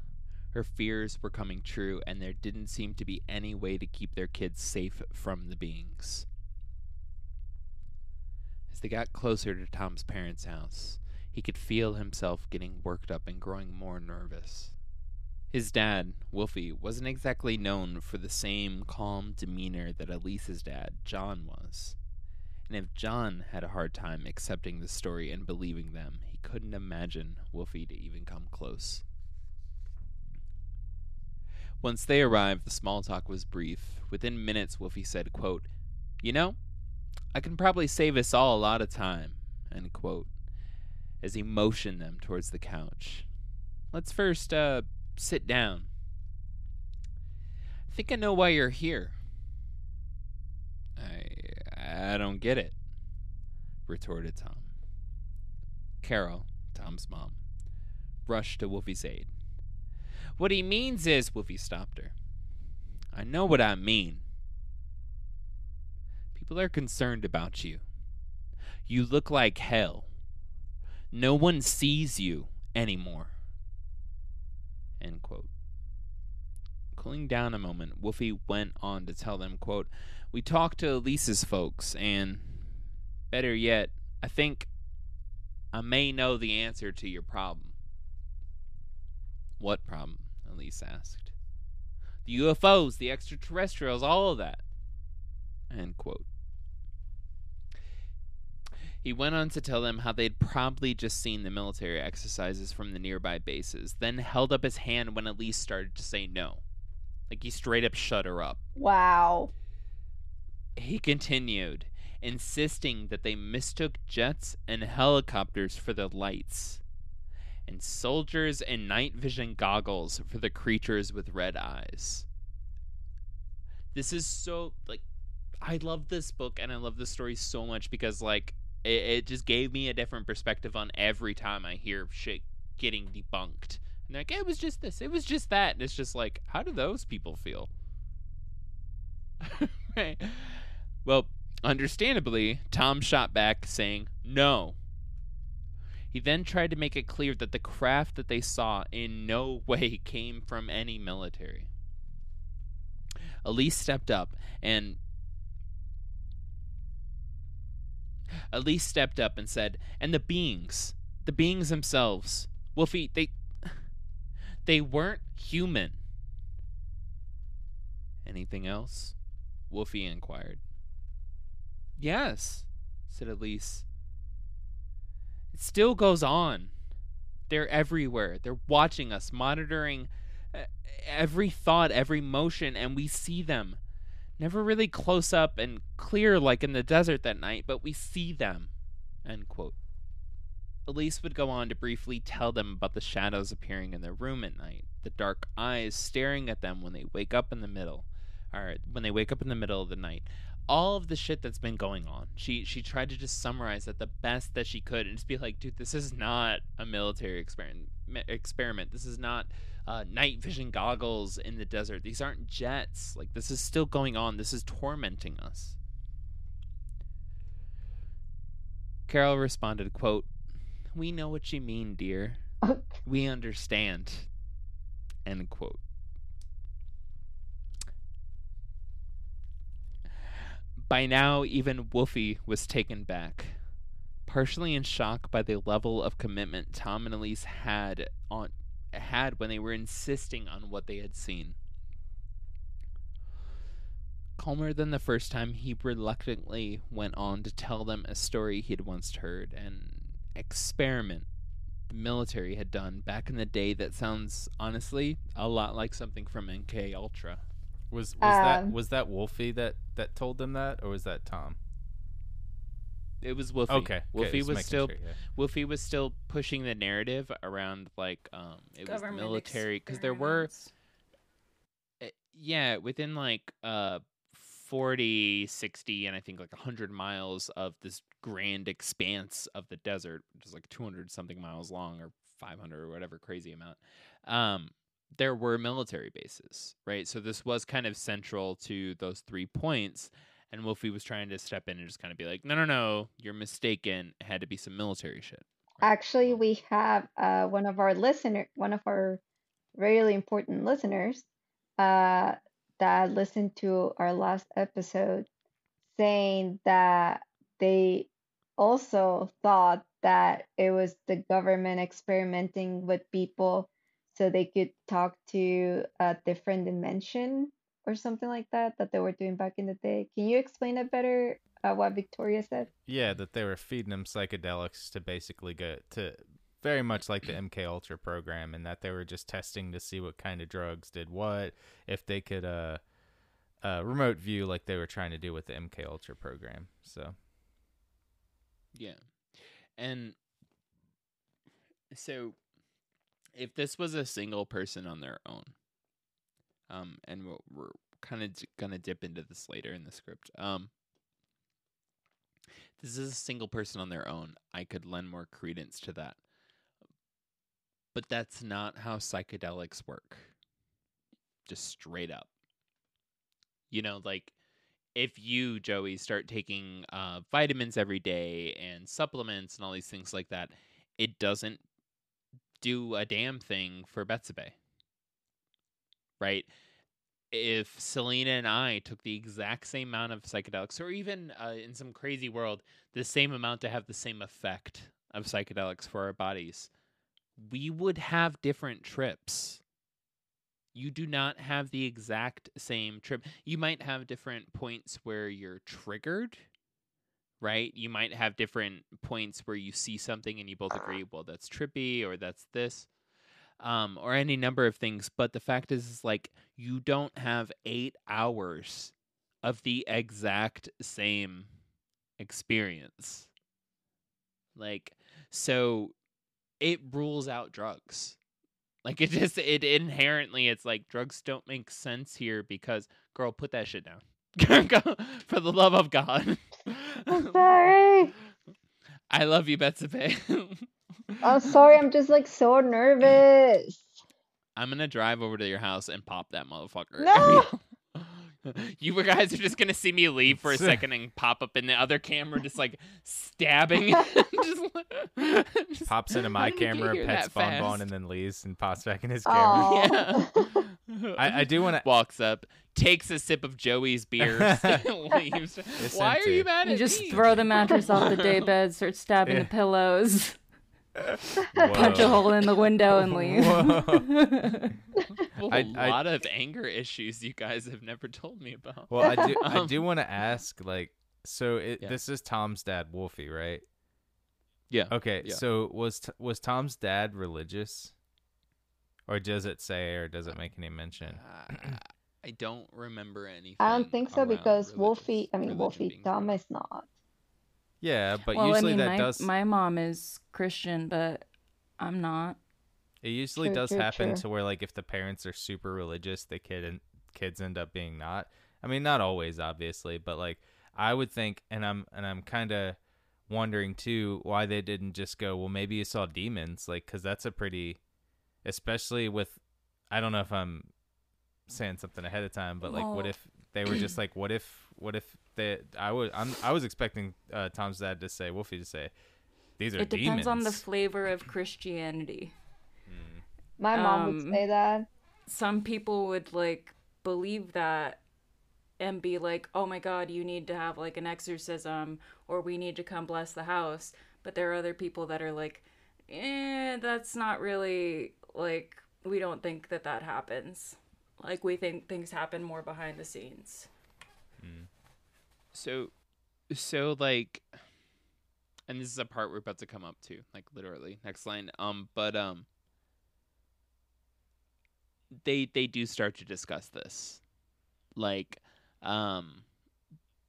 Her fears were coming true, and there didn't seem to be any way to keep their kids safe from the beings. As they got closer to Tom's parents' house, he could feel himself getting worked up and growing more nervous. His dad, Wolfie, wasn't exactly known for the same calm demeanor that Elise's dad, John, was. And if John had a hard time accepting the story and believing them, he couldn't imagine Wolfie to even come close. Once they arrived, the small talk was brief. Within minutes, Wolfie said, quote, You know, I can probably save us all a lot of time, end quote, as he motioned them towards the couch. Let's first, uh, sit down. I think I know why you're here. I I don't get it, retorted Tom. Carol, Tom's mom, rushed to Wolfie's aid. What he means is, Wolfie stopped her. I know what I mean. People are concerned about you. You look like hell. No one sees you anymore. End quote. Cooling down a moment, Wolfie went on to tell them, quote, We talked to Elise's folks, and better yet, I think I may know the answer to your problem. What problem? Elise asked. The UFOs, the extraterrestrials, all of that. End quote. He went on to tell them how they'd probably just seen the military exercises from the nearby bases, then held up his hand when Elise started to say no. Like he straight up shut her up. Wow. He continued, insisting that they mistook jets and helicopters for the lights, and soldiers in night vision goggles for the creatures with red eyes. This is so, like, I love this book and I love this story so much because, like, it, it just gave me a different perspective on every time I hear shit getting debunked. And like, it was just this, it was just that. And it's just like, how do those people feel? right. Well, understandably, Tom shot back, saying, No. He then tried to make it clear that the craft that they saw in no way came from any military. Elise stepped up and Elise stepped up and said, "And the beings, the beings themselves, Wolfie, they they weren't human." Anything else? Wolfie inquired. Yes, said Elise. It still goes on. They're everywhere. They're watching us, monitoring uh, every thought, every motion, and we see them. Never really close up and clear like in the desert that night, but we see them. Elise would go on to briefly tell them about the shadows appearing in their room at night, the dark eyes staring at them when they wake up in the middle, or when they wake up in the middle of the night. All of the shit that's been going on. She she tried to just summarize it the best that she could and just be like, dude, this is not a military experiment. Experiment. This is not uh, night vision goggles in the desert. These aren't jets. Like this is still going on. This is tormenting us. Carol responded, quote, We know what you mean, dear. we understand. End quote. By now, even Wolfie was taken back, partially in shock by the level of commitment Tom and Elise had on had when they were insisting on what they had seen. Calmer than the first time, he reluctantly went on to tell them a story he had once heard, an experiment the military had done back in the day that sounds honestly a lot like something from MK Ultra. Was was that Um, was that Wolfie that that told them that, or was that Tom? It was Wolfie. Okay, Wolfie okay, was still sure, yeah. Wolfie was still pushing the narrative around like um it was military because there were uh, yeah within like uh 40 60 and i think like 100 miles of this grand expanse of the desert which is like 200 something miles long or 500 or whatever crazy amount um there were military bases right? So this was kind of central to those three points and wolfie was trying to step in and just kind of be like no no no you're mistaken. It had to be some military shit Actually, we have uh, one of our listener, one of our really important listeners, uh, that listened to our last episode, saying that they also thought that it was the government experimenting with people so they could talk to a different dimension or something like that that they were doing back in the day. Can you explain it better? Uh, what Victoria said? Yeah, that they were feeding them psychedelics to basically go to very much like the MK Ultra program, and that they were just testing to see what kind of drugs did what, if they could uh, uh remote view like they were trying to do with the MK Ultra program. So Yeah. And so if this was a single person on their own, um, and we're, we're kind of going to dip into this later in the script, um, this is a single person on their own. I could lend more credence to that. But that's not how psychedelics work. Just straight up. You know, like if you, Joey, start taking uh, vitamins every day and supplements and all these things like that, it doesn't do a damn thing for Betsabe. Right? If Selena and I took the exact same amount of psychedelics, or even uh, in some crazy world, the same amount to have the same effect of psychedelics for our bodies, we would have different trips. You do not have the exact same trip. You might have different points where you're triggered, right? You might have different points where you see something and you both agree, well, that's trippy or that's this, um, or any number of things. But the fact is, is like you don't have eight hours of the exact same experience. Like, so it rules out drugs. Like it just it inherently it's like drugs don't make sense here because girl put that shit down. For the love of God. I'm sorry. I love you, Betsape. I'm sorry. I'm just like so nervous. I'm gonna drive over to your house and pop that motherfucker. No! you guys are just gonna see me leave for a uh, second and pop up in the other camera, just like stabbing. just, just- Pops into my did you get camera, here pets that Bonbon, and then leaves and pops back in his camera. Oh. Yeah. I, I do want to. walks up, takes a sip of Joey's beer, leaves. It's Why are you mad at You at just me? throw the mattress off the daybed, start stabbing Yeah. the pillows, punch a hole in the window, and leave. Whoa. a I- I- lot of anger issues you guys have never told me about. Well, I do. I Um, do want to ask, like, so it, Yeah. this is Tom's dad, Wolfie, right? Yeah. Okay. Yeah. So was T- was Tom's dad religious, or does it say, or does it make any mention? Uh, I don't remember anything. I don't think so because religious- Wolfie, I mean religion Wolfie, Tom is not. Yeah, but well, usually I mean, that my, does. my mom is Christian, but I'm not. It usually True, does true, happen true. to where like if the parents are super religious, the kid and kids end up being not. I mean, not always, obviously, but like I would think, and I'm and I'm kind of wondering too why they didn't just go. Well, maybe you saw demons, like because that's a pretty, especially with. I don't know if I'm saying something ahead of time, but like, what if they were just like, what if, what if they? I was, I'm, I was expecting uh, Tom's dad to say, Wolfie to say, these are It demons. depends on the flavor of Christianity. My mom would Um, say that. Some people would like believe that and be like, "Oh my god, you need to have like an exorcism or we need to come bless the house." But there are other people that are like, "Eh, that's not really like we don't think that that happens." Like we think things happen more behind the scenes. So, so like, and this is a part we're about to come up to, like literally next line. Um, but um, they they do start to discuss this, like, um,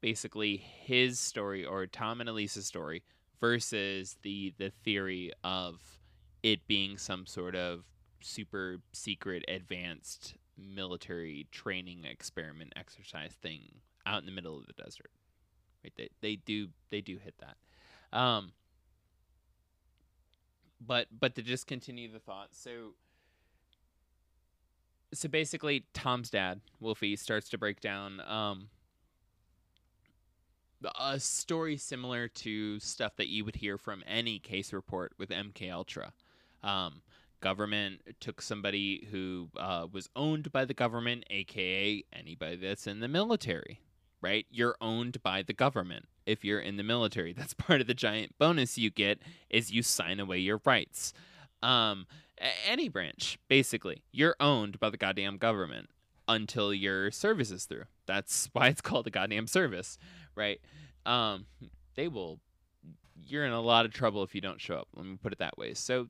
basically his story or Tom and Elisa's story versus the the theory of it being some sort of super secret advanced military training experiment exercise thing out in the middle of the desert. Right? They, they do they do hit that. Um but but to just continue the thought so so basically tom's dad wolfie starts to break down um a story similar to stuff that you would hear from any case report with mk ultra. Um government took somebody who uh, was owned by the government aka anybody that's in the military right? You're owned by the government if you're in the military. That's part of the giant bonus you get is you sign away your rights. Um, any branch, basically, you're owned by the goddamn government until your service is through. That's why it's called a goddamn service, right? Um, they will. You're in a lot of trouble if you don't show up. Let me put it that way. So,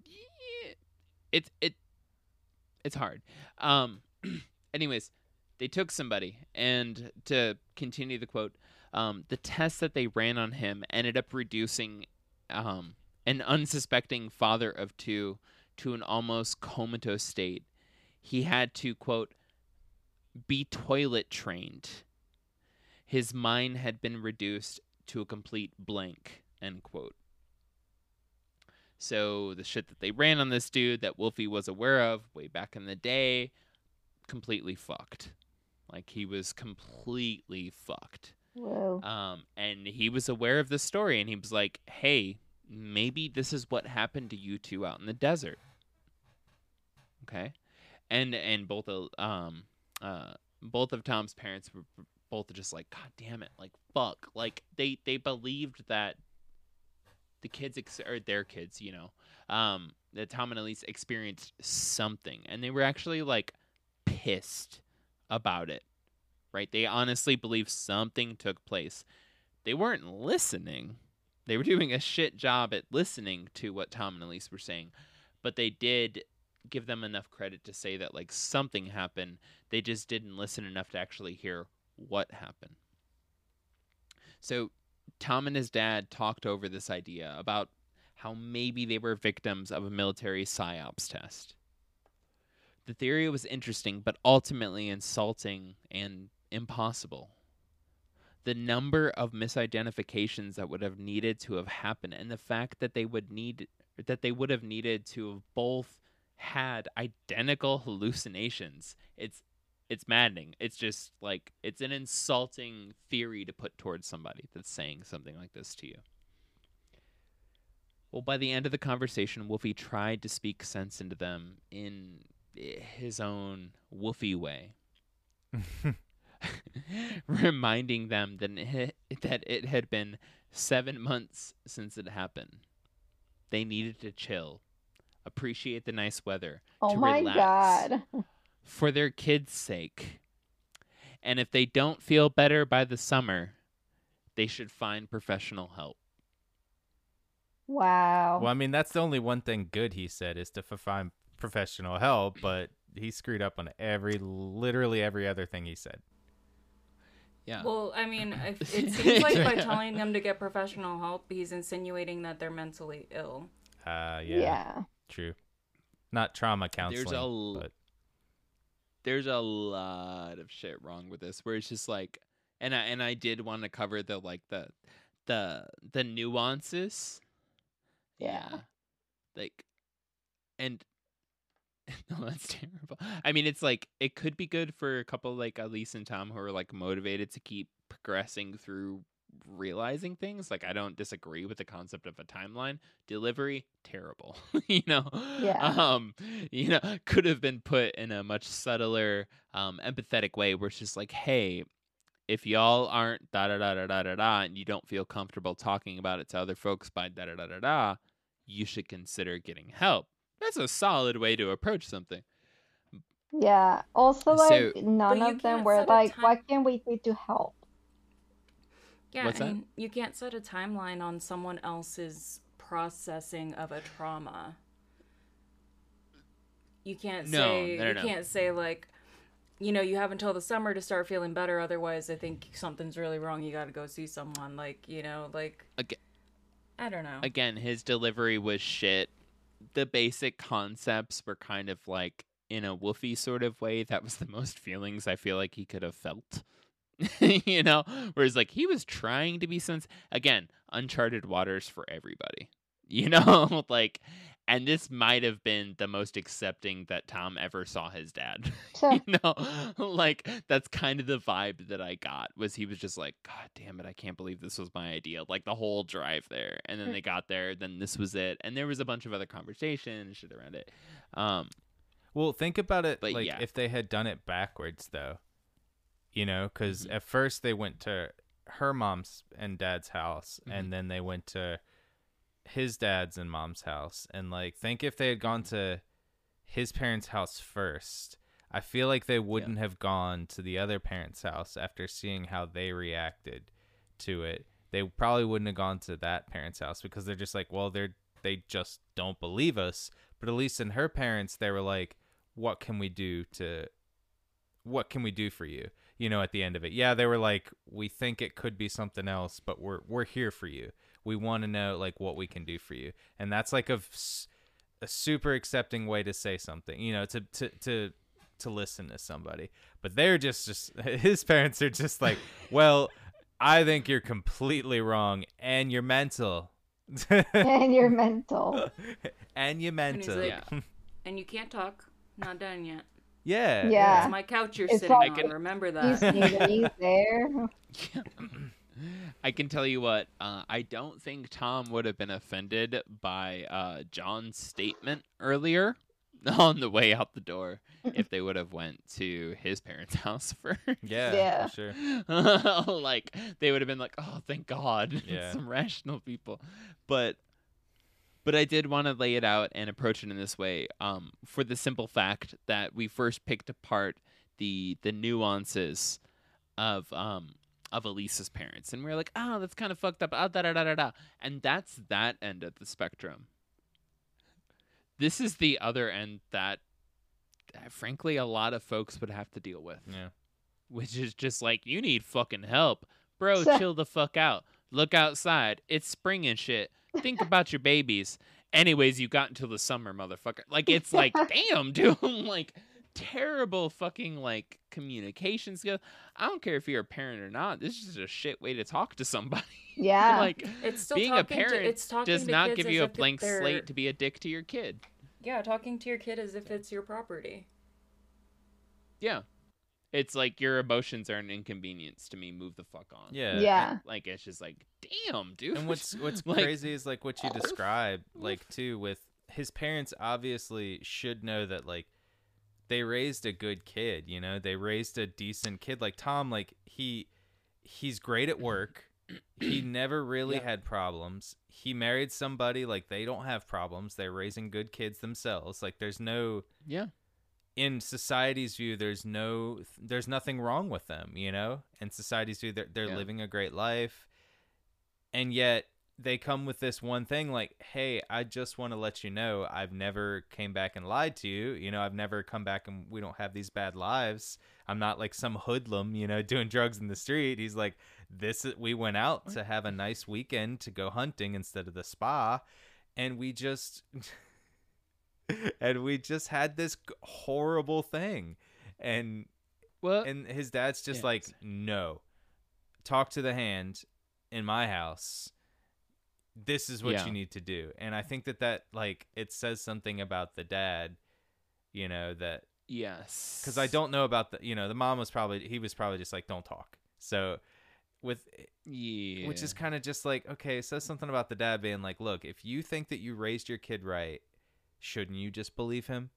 it's it, it's hard. Um, anyways, they took somebody, and to continue the quote, um, the test that they ran on him ended up reducing um, an unsuspecting father of two to an almost comatose state. He had to, quote, be toilet trained. His mind had been reduced to a complete blank, end quote. So the shit that they ran on this dude that Wolfie was aware of way back in the day, completely fucked. Like he was completely fucked. Whoa. Um, and he was aware of the story, and he was like, "Hey, maybe this is what happened to you two out in the desert." Okay, and and both of um uh both of Tom's parents were both just like, "God damn it!" Like fuck, like they they believed that the kids ex- or their kids, you know, um, that Tom and Elise experienced something, and they were actually like pissed about it. Right? They honestly believe something took place. They weren't listening. They were doing a shit job at listening to what Tom and Elise were saying, but they did give them enough credit to say that like something happened. They just didn't listen enough to actually hear what happened. So Tom and his dad talked over this idea about how maybe they were victims of a military psyops test. The theory was interesting, but ultimately insulting and impossible. The number of misidentifications that would have needed to have happened, and the fact that they would need that they would have needed to have both had identical hallucinations. It's it's maddening. It's just like it's an insulting theory to put towards somebody that's saying something like this to you. Well, by the end of the conversation, Wolfie tried to speak sense into them in his own woofy way, reminding them that it, that it had been seven months since it happened. They needed to chill, appreciate the nice weather, Oh to my relax god. for their kids' sake. And if they don't feel better by the summer, they should find professional help. Wow. Well, I mean, that's the only one thing good he said is to f- find professional help, but he screwed up on every, literally every other thing he said. Yeah. Well, I mean, if, it seems like by telling them to get professional help, he's insinuating that they're mentally ill. Uh, yeah, yeah. true. Not trauma counseling, There's a l- but There's a lot of shit wrong with this where it's just like and I and I did want to cover the like the the the nuances. Yeah. Like and no, that's terrible. I mean, it's like it could be good for a couple like Elise and Tom who are like motivated to keep progressing through realizing things. Like I don't disagree with the concept of a timeline. Delivery terrible. you know. Yeah. Um, you know, could have been put in a much subtler, um, empathetic way where it's just like, hey, if y'all aren't da da da da da da da and you don't feel comfortable talking about it to other folks by da da da da da, you should consider getting help. That's a solid way to approach something. Yeah. Also, So- like none of them were like, time- "What can we do to help?" Yeah, What's that? you can't set a timeline on someone else's processing of a trauma. You can't No, say no, no, you no. can't say like you know, you have until the summer to start feeling better otherwise I think something's really wrong. You got to go see someone like, you know, like Aga- I don't know. Again, his delivery was shit. The basic concepts were kind of like in a woofy sort of way. That was the most feelings I feel like he could have felt. you know, whereas like he was trying to be sense again, uncharted waters for everybody. You know, like, and this might have been the most accepting that Tom ever saw his dad. Sure. you know, like that's kind of the vibe that I got was he was just like, God damn it, I can't believe this was my idea. Like the whole drive there, and then they got there, then this was it, and there was a bunch of other conversation and shit around it. Um, Well, think about it But like yeah. if they had done it backwards though. You know, cuz Mhm. at first they went to her mom's and dad's house Mhm. and then they went to his dad's and mom's house and like think if they had gone mm. to his parents' house first. I feel like they wouldn't have gone to the other parents' house after seeing how they reacted to it. They probably wouldn't have gone to that parents' house because they're just like, well, they're they just don't believe us. But at least in her parents, they were like, what can we do to what can we do for you? You know, at the end of it. Yeah, they were like, we think it could be something else, but we're we're here for you. We want to know like what we can do for you. And that's like a, a super accepting way to say something, you know, to to to to listen to somebody. But they're just just his parents are just like, "Well, I think you're completely wrong and you're mental." and you're mental. and you're And mental. like, Yeah. and you can't talk. Not done yet. yeah. Yeah. It's my couch you're It's sitting like- on. Remember He's that. he's there. I can tell you what, uh, I don't think Tom would have been offended by uh, John's statement earlier on the way out the door if they would have went to his parents' house first. Yeah, Yeah. for sure. like they would have been like, "Oh, thank God, Yeah. some rational people." But but I did want to lay it out and approach it in this way, um, for the simple fact that we first picked apart the the nuances of um of Elise's parents, and we are like, oh, that's kind of fucked up, ah, da da da da da, and that's that end of the spectrum. This is the other end that, uh, frankly, a lot of folks would have to deal with Yeah. which is just like you need fucking help, bro. chill the fuck out. Look outside. It's spring and shit. Think about your babies. Anyways, you got until the summer, motherfucker. Like it's like, damn, dude. like terrible fucking like communication skills. I don't care if you're a parent or not. This is just a shit way to talk to somebody. Yeah. like It's still being a talking to- parent it's talking does not give you a blank slate to be a dick to your kid. Yeah, talking to your kid as if it's your property. Yeah. It's like your emotions are an inconvenience to me. Move the fuck on. Yeah. yeah. Like it's just like, damn, dude. And what's what's Like, crazy is like what you oof, describe, like too, with his parents obviously should know that like they raised a good kid, you know, they raised a decent kid. Like Tom, like he he's great at work. He never really Yeah. had problems. He married somebody like they don't have problems. They're raising good kids themselves. Like there's no Yeah. in society's view there's no there's nothing wrong with them you know in society's view they're, they're Yeah. living a great life and yet they come with this one thing like hey i just want to let you know i've never came back and lied to you you know i've never come back and we don't have these bad lives. I'm not like some hoodlum you know doing drugs in the street. He's like this is, we went out to have a nice weekend to go hunting instead of the spa and we just and we just had this horrible thing. And Well, and his dad's just like no. Talk to the hand in my house this is what Yeah. you need to do and i think that that like it says something about the dad you know that yes. because i don't know about the you know the mom was probably he was probably just like don't talk so with Yeah. which is kind of just like okay it says something about the dad being like look if you think that you raised your kid right shouldn't you just believe him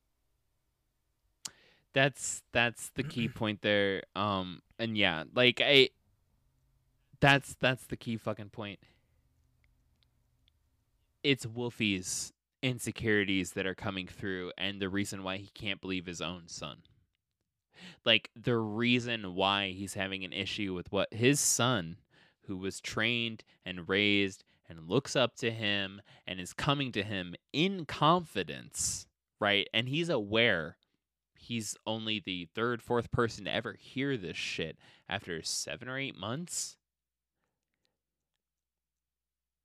that's that's the key point there. Um, and yeah, like I. That's that's the key fucking point. It's Wolfie's insecurities that are coming through, and the reason why he can't believe his own son. Like the reason why he's having an issue with what his son, who was trained and raised and looks up to him and is coming to him in confidence, right? And he's aware he's only the third, fourth person to ever hear this shit after seven or eight months.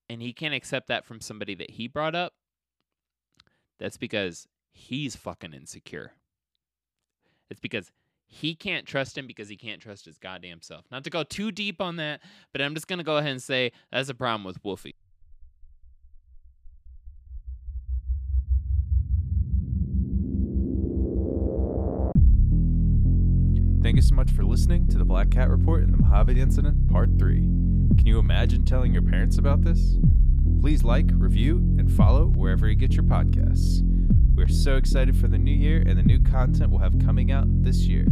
And he can't accept that from somebody that he brought up. That's because he's fucking insecure. It's because he can't trust him because he can't trust his goddamn self. Not to go too deep on that, but I'm just going to go ahead and say that's a problem with Wolfie. Thank you so much for listening to the Black Cat Report and the Mojave Incident, Part 3. Can you imagine telling your parents about this? Please like, review, and follow wherever you get your podcasts. We're so excited for the new year and the new content we'll have coming out this year.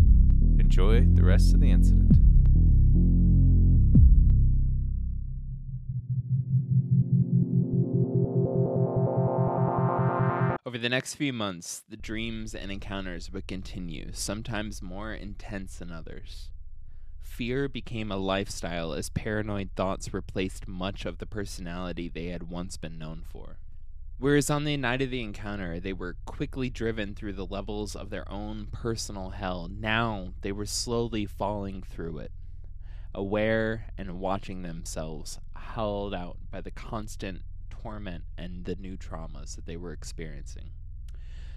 Enjoy the rest of the incident. Over the next few months, the dreams and encounters would continue, sometimes more intense than others. Fear became a lifestyle as paranoid thoughts replaced much of the personality they had once been known for. Whereas on the night of the encounter, they were quickly driven through the levels of their own personal hell, now they were slowly falling through it, aware and watching themselves held out by the constant torment and the new traumas that they were experiencing.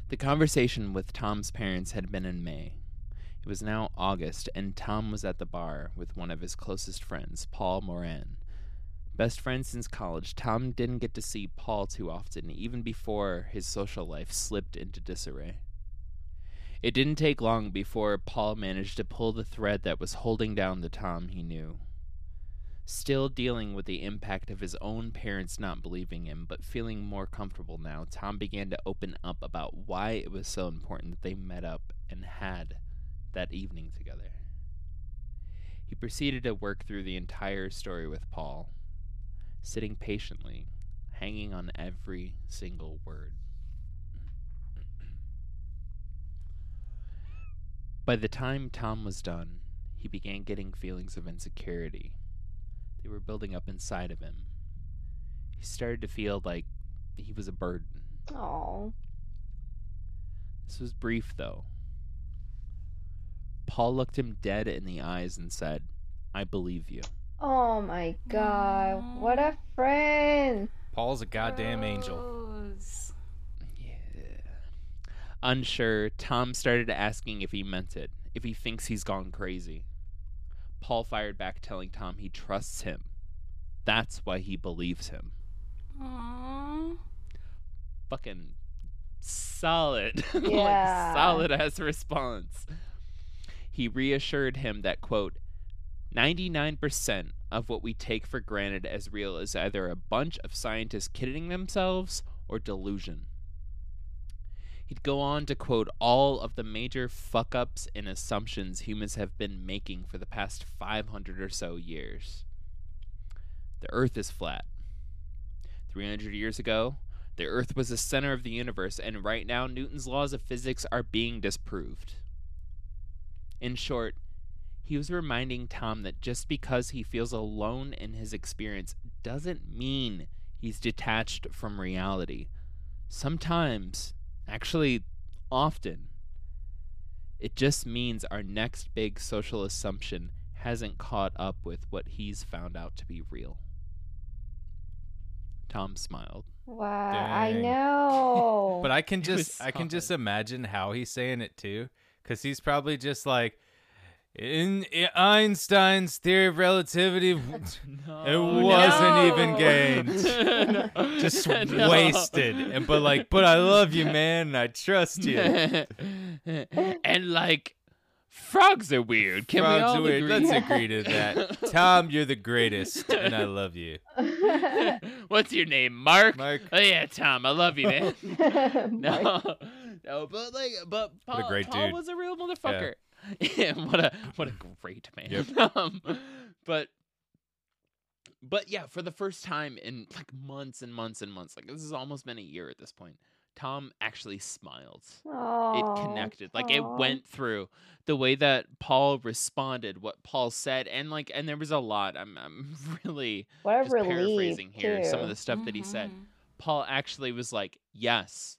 The conversation with Tom's parents had been in May. It was now August, and Tom was at the bar with one of his closest friends, Paul Moran. Best friends since college, Tom didn't get to see Paul too often, even before his social life slipped into disarray. It didn't take long before Paul managed to pull the thread that was holding down the Tom he knew. Still dealing with the impact of his own parents not believing him, but feeling more comfortable now, Tom began to open up about why it was so important that they met up and had that evening together. He proceeded to work through the entire story with Paul, sitting patiently, hanging on every single word. By the time Tom was done, he began getting feelings of insecurity. They were building up inside of him. He started to feel like he was a burden. Oh. This was brief, though. Paul looked him dead in the eyes and said, I believe you. Oh my god. What a friend. Paul's a goddamn angel. Yeah. Unsure, Tom started asking if he meant it, if he thinks he's gone crazy. Paul fired back, telling Tom he trusts him. That's why he believes him. Aww. Fucking solid. like, Yeah. solid ass response. He reassured him that, quote, 99% of what we take for granted as real is either a bunch of scientists kidding themselves or delusion. He'd go on to quote all of the major fuck ups and assumptions humans have been making for the past 500 or so years. The Earth is flat. 300 years ago, the Earth was the center of the universe, and right now, Newton's laws of physics are being disproved. In short, he was reminding Tom that just because he feels alone in his experience doesn't mean he's detached from reality. Sometimes, actually, often, it just means our next big social assumption hasn't caught up with what he's found out to be real. Tom smiled. Wow. I know. But I can just I can just imagine how he's saying it too, because he's probably just like, in, in Einstein's theory of relativity, it wasn't even No. gained, just wasted. And but like, but I love you, man. and I trust you. and like, frogs are weird. Can we all are weird. agree? Let's agree to that. Tom, you're the greatest, and I love you. What's your name, Mark? Mark, Oh yeah, Tom. I love you, man. Mark. No, no, but like, but Paul, What a great Paul dude. was a real motherfucker. Yeah, what a what a great man. Yep. um, but but yeah, for the first time in like months and months and months, like this has almost been a year at this point. Tom actually smiled. It connected, like it went through the way that Paul responded, what Paul said, and like, and there was a lot. I'm I'm really What just paraphrasing here some of the stuff that he said. Mhm. Paul actually was like, "Yes,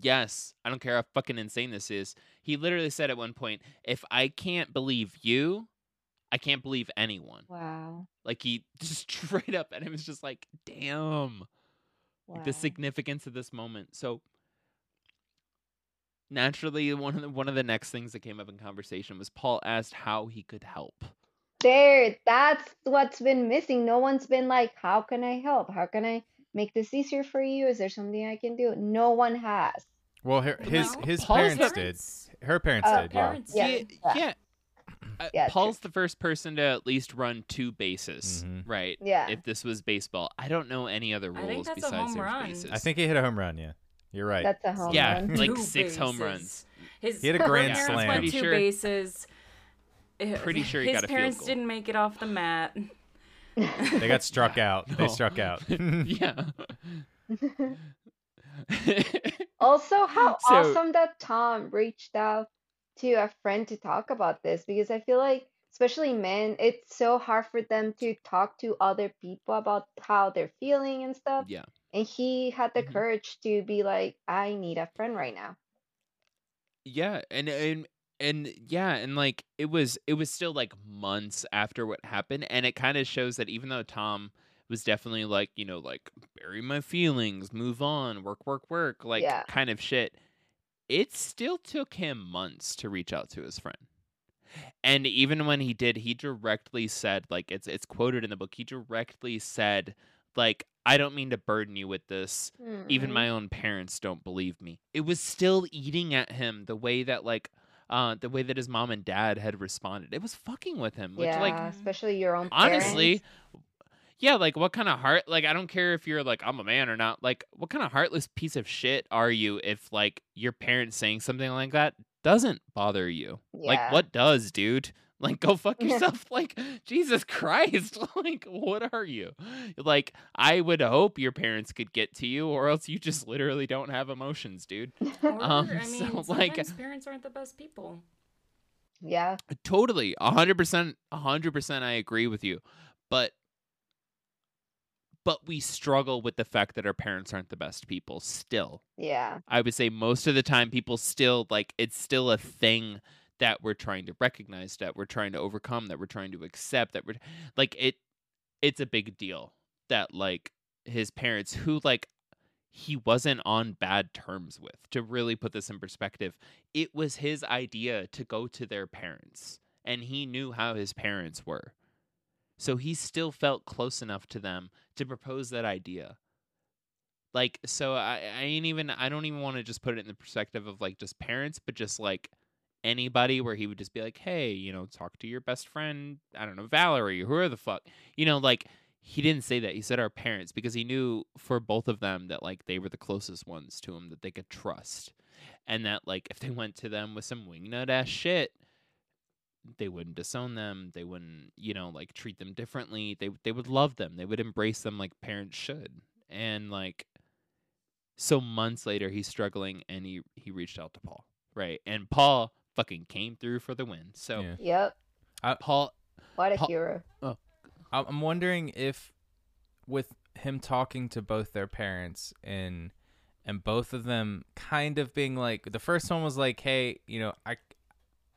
yes, I don't care how fucking insane this is." He literally said at one point, "If I can't believe you, I can't believe anyone." Wow. Like he just straight up, and it was just like, "Damn." Wow. like the significance of this moment. So naturally, one of the, one of the next things that came up in conversation was Paul asked how he could help. There, that's what's been missing. No one's been like, how can I help? How can I make this easier for you? Is there something I can do? No one has. well, her, his Well, his Paul's parents the- did. Her parents Oh, did. Yeah. parents Yeah, yeah, yeah. yeah. Uh, Yeah, true. Paul's the first person to at least run two bases, Mhm. right? Yeah. If this was baseball, I don't know any other rules besides home run. bases. I think he hit a home run. Yeah, you're right. That's a home Yeah, run. Yeah, like Two six home runs. His He had a grand parents slam. went Pretty two sure- bases. Uh, Pretty sure he his got a field parents goal. didn't make it off the mat. they got struck out. They struck out. yeah. Also, how So- awesome that Tom reached out to a friend to talk about this because I feel like, especially men, it's so hard for them to talk to other people about how they're feeling and stuff. yeah. And he had the Mhm. courage to be like, I need a friend right now. Yeah, and and and yeah, and like it was it was still like months after what happened and it kind of shows that even though Tom was definitely like, you know, like bury my feelings, move on, work work work, like Yeah. kind of shit. It still took him months to reach out to his friend. And even when he did, he directly said like it's it's quoted in the book. He directly said like I don't mean to burden you with this even Mm. my own parents don't believe me it was still eating at him the way that like uh the way that his mom and dad had responded it was fucking with him which yeah, like especially your own honestly parents. yeah like what kind of heart like i don't care if you're like i'm a man or not like what kind of heartless piece of shit are you if like your parents saying something like that doesn't bother you Yeah. like what does dude Like, go fuck Yeah. yourself. like, Jesus Christ. like, what are you? Like, I would hope your parents could get to you, or else you just literally don't have emotions, dude. Or, Um, I so, mean, like- parents aren't the best people. yeah. Totally. a hundred percent, a hundred percent I agree with you. But but we struggle with the fact that our parents aren't the best people still. Yeah. I would say most of the time people still like it's still a thing that we're trying to recognize, that we're trying to overcome, that we're trying to accept, that we're like it it's a big deal that like his parents who like he wasn't on bad terms with. To really put this in perspective, it was his idea to go to their parents and he knew how his parents were. So he still felt close enough to them to propose that idea like so i i ain't even i don't even want to just put it in the perspective of like just parents but just like anybody where he would just be like hey you know talk to your best friend i don't know valerie who the fuck you know like he didn't say that he said our parents because he knew for both of them that like they were the closest ones to him that they could trust and that like if they went to them with some wingnut ass shit they wouldn't disown them they wouldn't you know like treat them differently they they would love them they would embrace them like parents should and like so months later he's struggling and he he reached out to Paul right and Paul fucking came through for the win so Yeah. Yep. Paul What a Paul- hero. Oh, I- I'm wondering if, with him talking to both their parents and and both of them kind of being like, the first one was like, "Hey, you know, I,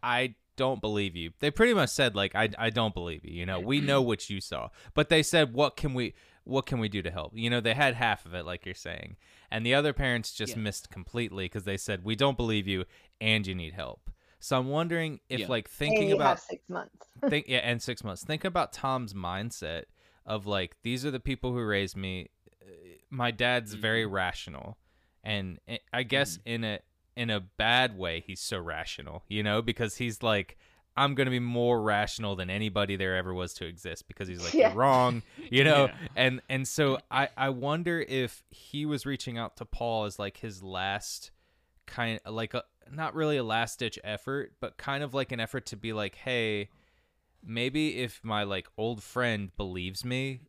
I don't believe you." They pretty much said like, "I, I don't believe you." You know, we know what you saw, but they said, "What can we, what can we do to help?" You know, they had half of it, like you're saying, and the other parents just Yeah. missed completely because they said, "We don't believe you, and you need help." So I'm wondering if, Yeah. like, thinking about six months. think yeah and six months think about tom's mindset of like these are the people who raised me Uh, my dad's very rational and i I guess in a in a bad way he's so rational you know because he's like i'm gonna be more rational than anybody there ever was to exist because he's like Yeah. you're wrong you know Yeah. and and so i i wonder if he was reaching out to paul as like his last kind like a not really a last ditch effort but kind of like an effort to be like hey maybe if my like old friend believes me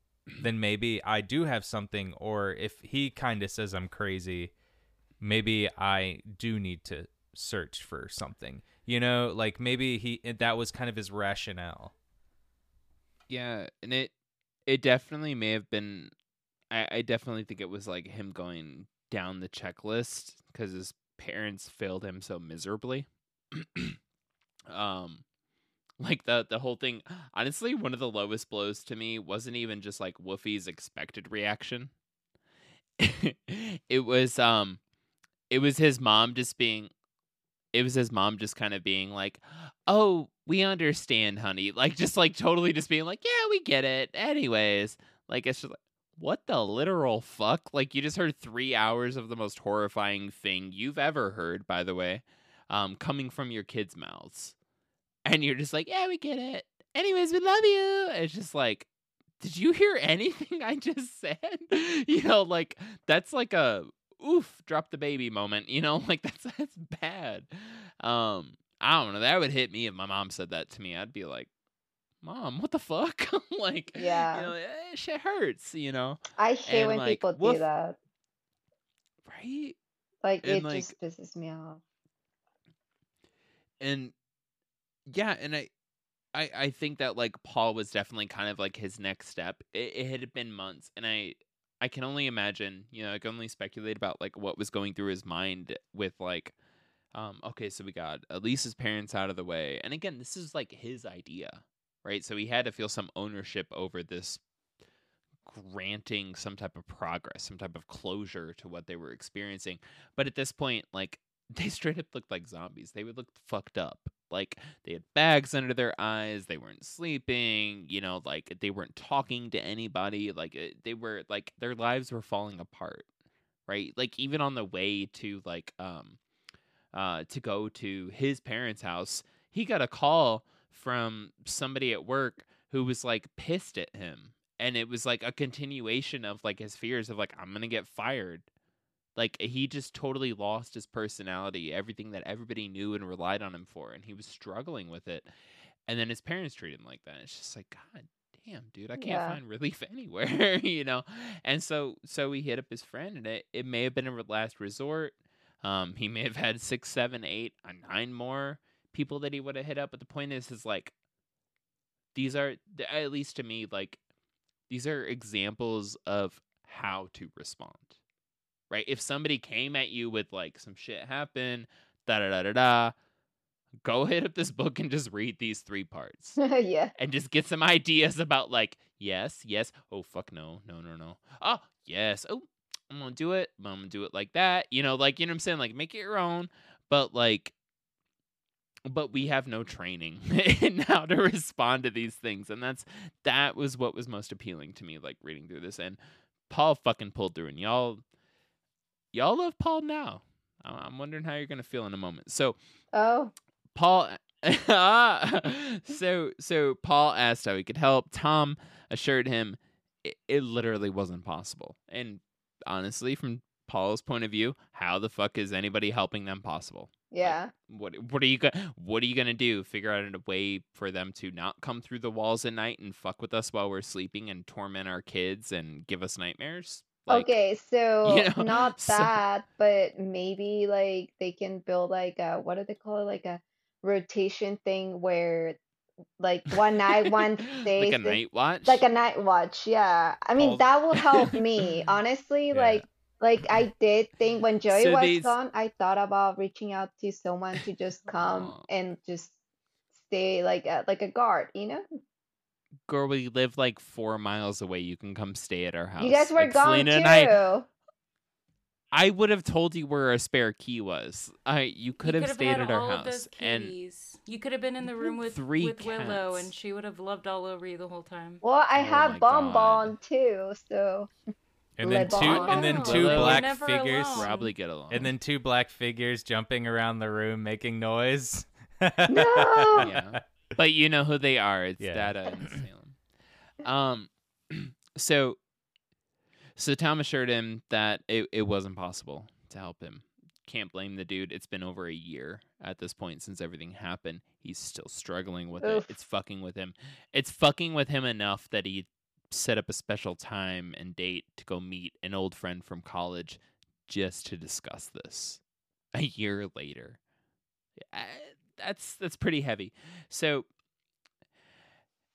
then maybe i do have something or if he kind of says i'm crazy maybe i do need to search for something you know like maybe he that was kind of his rationale Yeah, and it it definitely may have been. I, I definitely think it was like him going down the checklist because his parents failed him so miserably. um, like the the whole thing. Honestly, one of the lowest blows to me wasn't even just like Wolfie's expected reaction. it was um, it was his mom just being it was his mom just kind of being like, "Oh, we understand, honey." Like just like totally just being like, "Yeah, we get it." Anyways, like it's just like, what the literal fuck? Like you just heard 3 hours of the most horrifying thing you've ever heard, by the way, um coming from your kids' mouths. And you're just like, "Yeah, we get it." Anyways, we love you. It's just like did you hear anything I just said? you know, like that's like a oof, drop the baby moment, you know? Like that's that's bad. Um I don't know. That would hit me if my mom said that to me. I'd be like, "Mom, what the fuck?" like, Yeah. you know, eh, shit hurts, you know, I hate and, when like, people woof. do that. right? Like and, it like- just pisses me off. and yeah and i i i think that like paul was definitely kind of like his next step it, it had been months and i i can only imagine you know i can only speculate about like what was going through his mind with like um okay so we got elise's parents out of the way and again this is like his idea right so he had to feel some ownership over this granting some type of progress some type of closure to what they were experiencing but at this point like they straight up looked like zombies. They would look fucked up. Like they had bags under their eyes. They weren't sleeping. You know, like they weren't talking to anybody. Like they were like their lives were falling apart. Right. Like even on the way to like um uh to go to his parents' house, he got a call from somebody at work who was like pissed at him. And it was like a continuation of like his fears of like I'm gonna get fired like he just totally lost his personality, everything that everybody knew and relied on him for, and he was struggling with it. and then his parents treat him like that. It's just like God damn, dude, I can't Yeah. find relief anywhere, you know. And so so he hit up his friend, and it it may have been a last resort. Um, he may have had six, seven, eight, or nine more people that he would have hit up. But the point is, is like these are at least to me like these are examples of how to respond right if somebody came at you with like some shit happened da da da da da go hit up this book and just read these three parts yeah. and just get some ideas about like yes yes oh fuck no no no no oh yes oh i'm gonna do it but i'm gonna do it like that you know like you know what i'm saying like make it your own but like but we have no training in how to respond to these things and that's that was what was most appealing to me like reading through this and paul fucking pulled through and y'all y'all love paul now i'm wondering how you're gonna feel in a moment so Oh. Paul so so Paul asked how he could help. Tom assured him it, it literally wasn't possible. And honestly, from Paul's point of view, how the fuck is anybody helping them possible? Yeah. What what are you go- what are you gonna do? Figure out a way for them to not come through the walls at night and fuck with us while we're sleeping and torment our kids and give us nightmares? Like, okay, so you know, not so- that, but maybe like they can build like a what do they call it? Like a rotation thing where like one night one day, like a night watch. like a night watch. Yeah. I mean Paul's- that will help me. Honestly, Yeah. like like I did think when Joey So was these- gone, I thought about reaching out to someone to just come and just stay like a, like a guard, you know? girl, we live like four miles away. You can come stay at our house. You guys were Like, gone Selena too. and I, I would have told you where our spare key was. I you could You have could've stayed had at our all of house, those and you could have been in the room with Three with Willow, and she would have loved all over you the whole time. Well, I Oh have Bonbon God. Too, so And then two Bon. and then two Willow. black figures alone. probably get along. and then two black figures jumping around the room making noise. no. yeah, but you know who they are. It's Yeah. Data and Salem. Um, so so Tom assured him that it it wasn't possible to help him. Can't blame the dude. It's been over a year at this point since everything happened. He's still struggling with Oof. it. It's fucking with him. It's fucking with him enough that he set up a special time and date to go meet an old friend from college just to discuss this. A year later. Uh, That's that's pretty heavy. So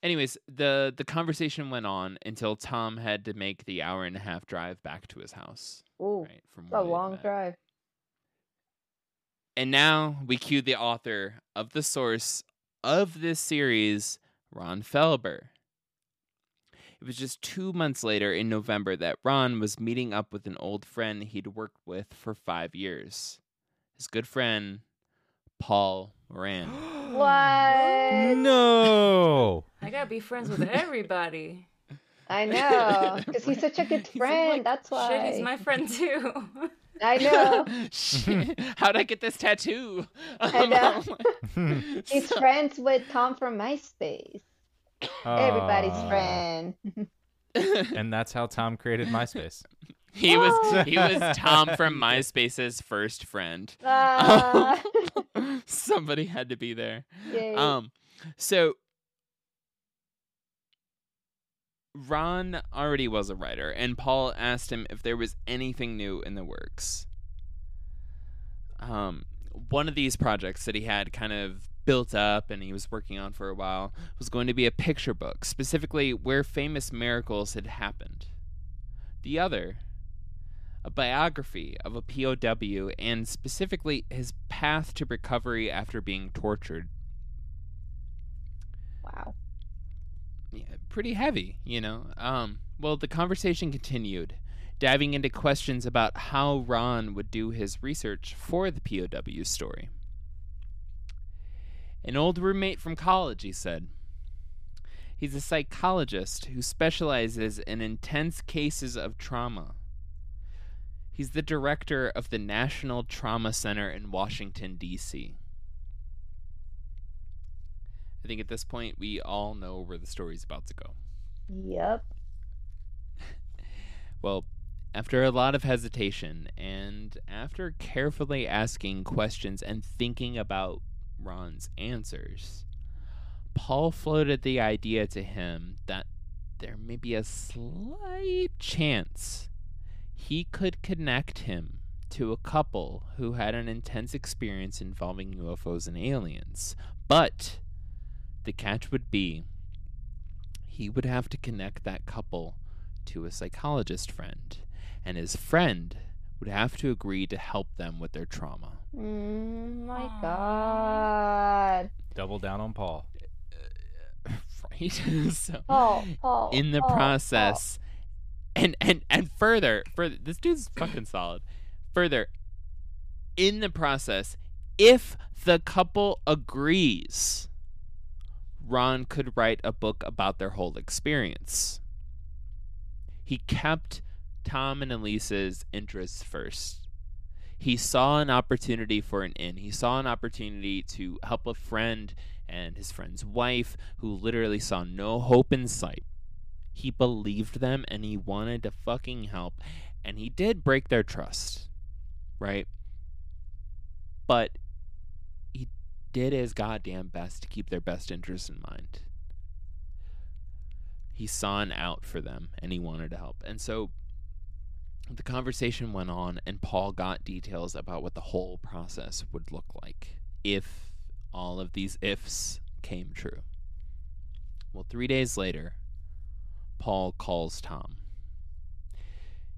anyways, the the conversation went on until Tom had to make the hour and a half drive back to his house. Ooh, Right, from a long met. drive. And now we cue the author of the source of this series, Ron Felber. It was just two months later in November that Ron was meeting up with an old friend he'd worked with for five years. His good friend, Paul Moran. What? No. I gotta be friends with everybody. I know, because he's such a good friend. like, That's why. Shit, he's my friend too. I know. Shit, How'd I get this tattoo? I know. He's so- friends with Tom from MySpace. Everybody's Aw. friend. And that's how Tom created MySpace. he was he was Tom from MySpace's first friend. Ah, Somebody had to be there. yay. Um, so Ron already was a writer, and Paul asked him if there was anything new in the works. Um, one of these projects that he had kind of built up and he was working on for a while was going to be a picture book, specifically where famous miracles had happened. The other, a biography of a POW and specifically his path to recovery after being tortured wow. yeah, pretty heavy, you know. Um, well, the conversation continued, diving into questions about how Ron would do his research for the POW story. An old roommate from college, he said. He's a psychologist who specializes in intense cases of trauma. He's the director of the National Trauma Center in Washington, D.C. I think at this point we all know where the story's about to go. Yep. Well, after a lot of hesitation and after carefully asking questions and thinking about Ron's answers, Paul floated the idea to him that there may be a slight chance he could connect him to a couple who had an intense experience involving UFOs and aliens. But the catch would be he would have to connect that couple to a psychologist friend, and his friend would have to agree to help them with their trauma. Mm, my Aw. God. Double down on Paul. right? so Paul, Paul. in the Paul, Paul. process and and and further further this dude's fucking solid further in the process if the couple agrees ron could write a book about their whole experience he kept tom and elise's interests first he saw an opportunity for an in he saw an opportunity to help a friend and his friend's wife who literally saw no hope in sight. He believed them and he wanted to fucking help and he did break their trust right? But he did his goddamn best to keep their best interests in mind. He saw an out for them and he wanted to help. And so the conversation went on and paul got details about what the whole process would look like if all of these ifs came true well three days later Paul calls Tom.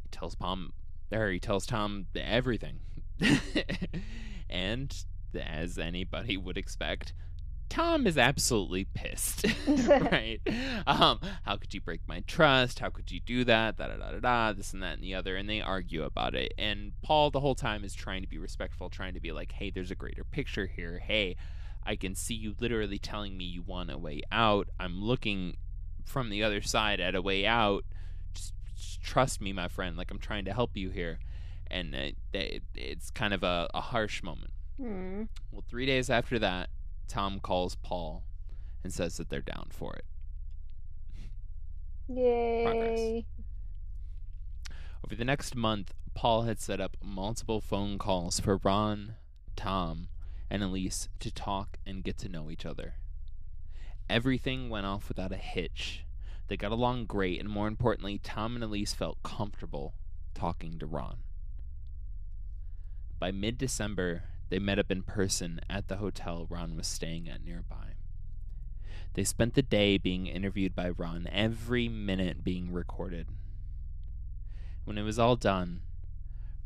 He tells Tom, or he tells Tom everything, and as anybody would expect, Tom is absolutely pissed. right? Um, how could you break my trust? How could you do that? Da da da da da. This and that and the other, and they argue about it. And Paul the whole time is trying to be respectful, trying to be like, "Hey, there's a greater picture here. Hey, I can see you literally telling me you want a way out. I'm looking from the other side at a way out. Just, just trust me, my friend. Like I'm trying to help you here." And it, it, it's kind of a, a harsh moment. Hmm. Well, three days after that, Tom calls Paul and says that they're down for it. Yay. Over the next month, Paul had set up multiple phone calls for Ron, Tom, and Elise to talk and get to know each other. Everything went off without a hitch. They got along great, and more importantly, Tom and Elise felt comfortable talking to Ron. By mid December, they met up in person at the hotel Ron was staying at nearby. They spent the day being interviewed by Ron, every minute being recorded. When it was all done,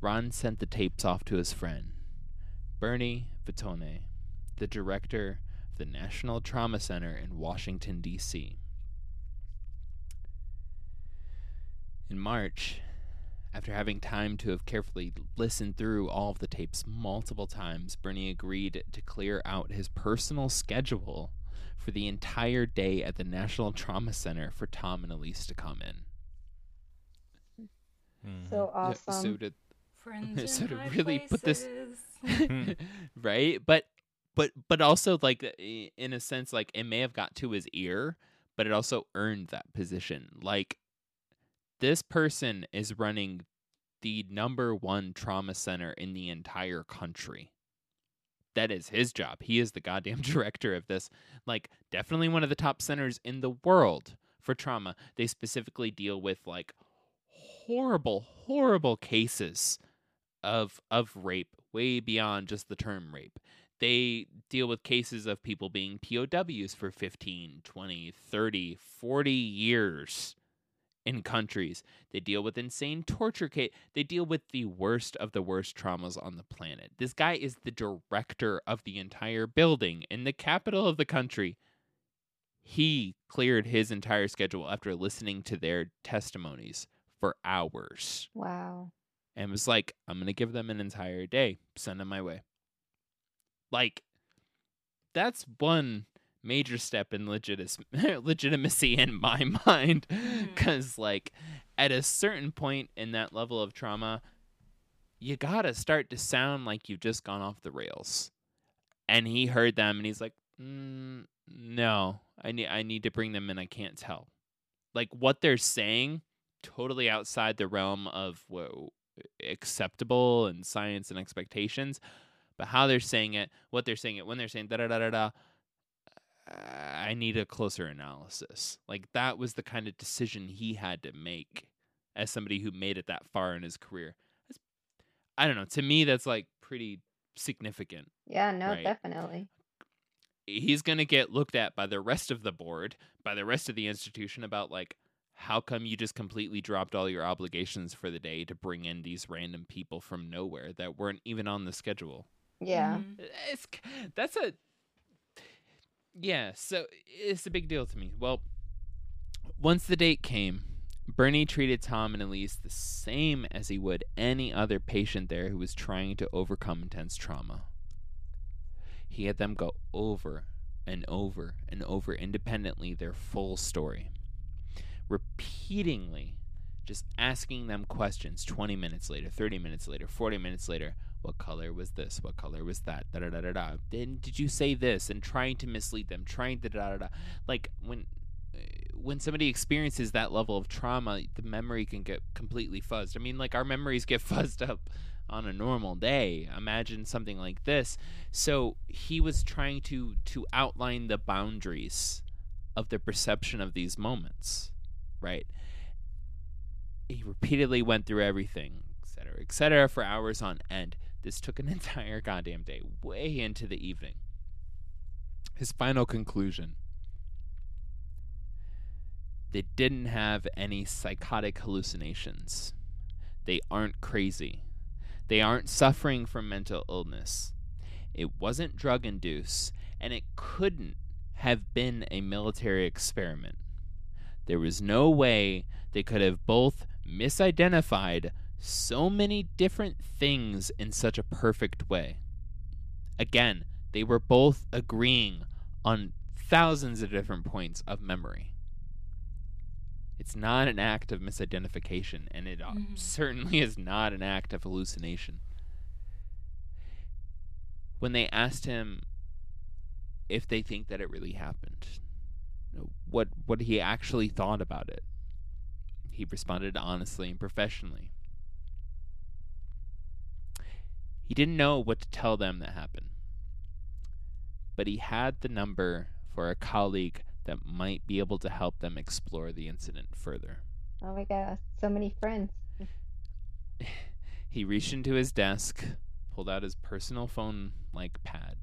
Ron sent the tapes off to his friend, Bernie Vitone, the director of the National Trauma Center in Washington, D.C. In March, after having time to have carefully listened through all of the tapes multiple times, Bernie agreed to clear out his personal schedule for the entire day at the National Trauma Center for Tom and Elise to come in. Mhm. So Yeah, awesome. So to Friends So in to high really put this- right, but but but also like in a sense, like it may have got to his ear, but it also earned that position. Like this person is running the number one trauma center in the entire country. That is his job. He is the goddamn director of this. Like, definitely one of the top centers in the world for trauma. They specifically deal with like horrible, horrible cases of of rape, way beyond just the term rape. They deal with cases of people being POWs for 15, 20, 30, 40 years in countries. They deal with insane torture case. They deal with the worst of the worst traumas on the planet. This guy is the director of the entire building in the capital of the country. He cleared his entire schedule after listening to their testimonies for hours Wow. and was like, I'm going to give them an entire day. Send them my way. Like, that's one major step in legitis- legitimacy in my mind. Because, like, at a certain point in that level of trauma, you got to start to sound like you've just gone off the rails. And he heard them and he's like, mm, no, I need, I need to bring them in. I can't tell. Like, what they're saying, totally outside the realm of what acceptable and science and expectations, but how they're saying it, what they're saying it, when they're saying da da da da da, I I need a closer analysis. Like that was the kind of decision he had to make as somebody who made it that far in his career. That's, I don't know. To me, that's like pretty significant. Yeah, no, Right. definitely. He's going to get looked at by the rest of the board, by the rest of the institution about like, how come you just completely dropped all your obligations for the day to bring in these random people from nowhere that weren't even on the schedule? Yeah. Mhm. It's that's a yeah. So it's a big deal to me. Well, once the date came, Bernie treated Tom and Elise the same as he would any other patient there who was trying to overcome intense trauma. He had them go over and over and over independently their full story, repeatedly just asking them questions 20 minutes later, 30 minutes later, 40 minutes later. What color was this? What color was that? Da da da da da. Then did you say this? And trying to mislead them, trying to da da da. Like when uh, when somebody experiences that level of trauma, the memory can get completely fuzzed. I mean, like our memories get fuzzed up on a normal day. Imagine something like this. So he was trying to to outline the boundaries of the perception of these moments, right? He repeatedly went through everything, et cetera, et cetera, for hours on end. This took an entire goddamn day, way into the evening. His final conclusion they didn't have any psychotic hallucinations. They aren't crazy. They aren't suffering from mental illness. It wasn't drug induced, and it couldn't have been a military experiment. There was no way they could have both misidentified so many different things in such a perfect way. Again, they were both agreeing on thousands of different points of memory. It's not an act of misidentification, and it uh, Mhm. certainly is not an act of hallucination. When they asked him if they think that it really happened, what what he actually thought about it, he responded honestly and professionally. He didn't know what to tell them that happened, but he had the number for a colleague that might be able to help them explore the incident further. Oh my god, so many friends. He reached into his desk, pulled out his personal phone like pad,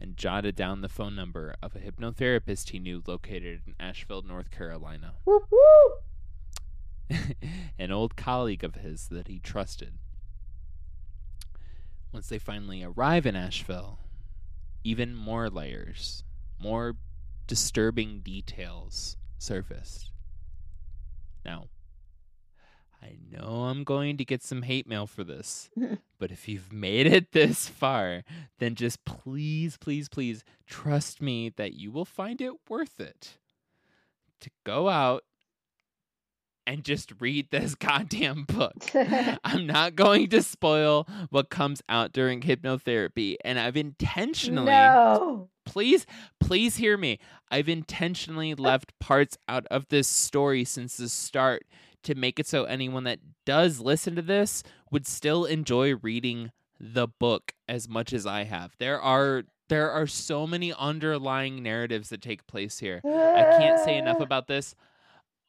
and jotted down the phone number of a hypnotherapist he knew located in Asheville, North Carolina. Woo woo! An old colleague of his that he trusted. Once they finally arrive in Asheville, even more layers, more disturbing details surfaced. Now, I know I'm going to get some hate mail for this, but if you've made it this far, then just please, please, please trust me that you will find it worth it to go out and just read this goddamn book. I'm not going to spoil what comes out during hypnotherapy, and I've intentionally no. please please hear me. I've intentionally uh. left parts out of this story since the start to make it so anyone that does listen to this would still enjoy reading the book as much as i have. There are there are so many underlying narratives that take place here. I can't say enough about this.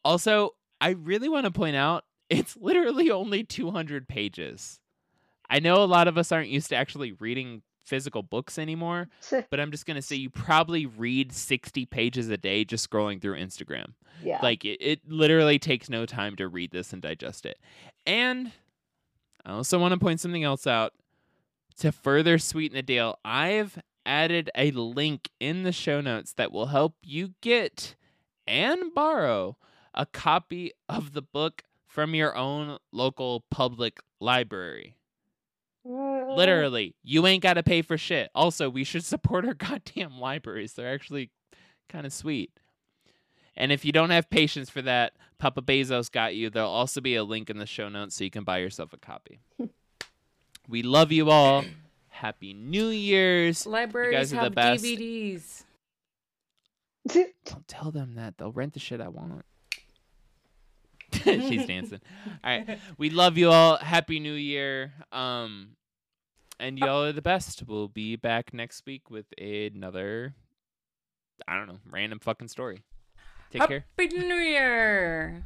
Also i really want to point out it's literally only 200 pages i know a lot of us aren't used to actually reading physical books anymore but I'm just gonna say you probably read 60 pages a day just scrolling through Instagram. yeah. Like it, it literally takes no time to read this and digest it. And I also want to point something else out to further sweeten the deal. I've added a link in the show notes that will help you get and borrow a copy of the book from your own local public library. Mm. Literally, you ain't got to pay for shit. Also, we should support our goddamn libraries. They're actually kind of sweet. And if you don't have patience for that, Papa Bezos got you. There'll also be a link in the show notes so you can buy yourself a copy. we love you all. Happy New Year's. Libraries guys are the have best. DVDs. Don't tell them that. They'll rent the shit I want. She's dancing. All right. We love you all. Happy New Year. Um and y'all are the best. We'll be back next week with another I don't know, random fucking story. Take Happy care. Happy New Year.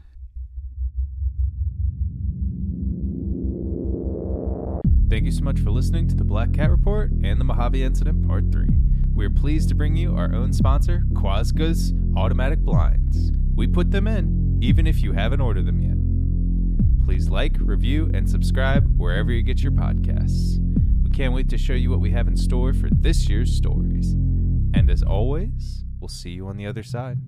Thank you so much for listening to the Black Cat Report and the Mojave Incident Part 3. We are pleased to bring you our own sponsor, Quasga's Automatic Blinds. We put them in, even if you haven't ordered them yet. Please like, review, and subscribe wherever you get your podcasts. We can't wait to show you what we have in store for this year's stories. And as always, we'll see you on the other side.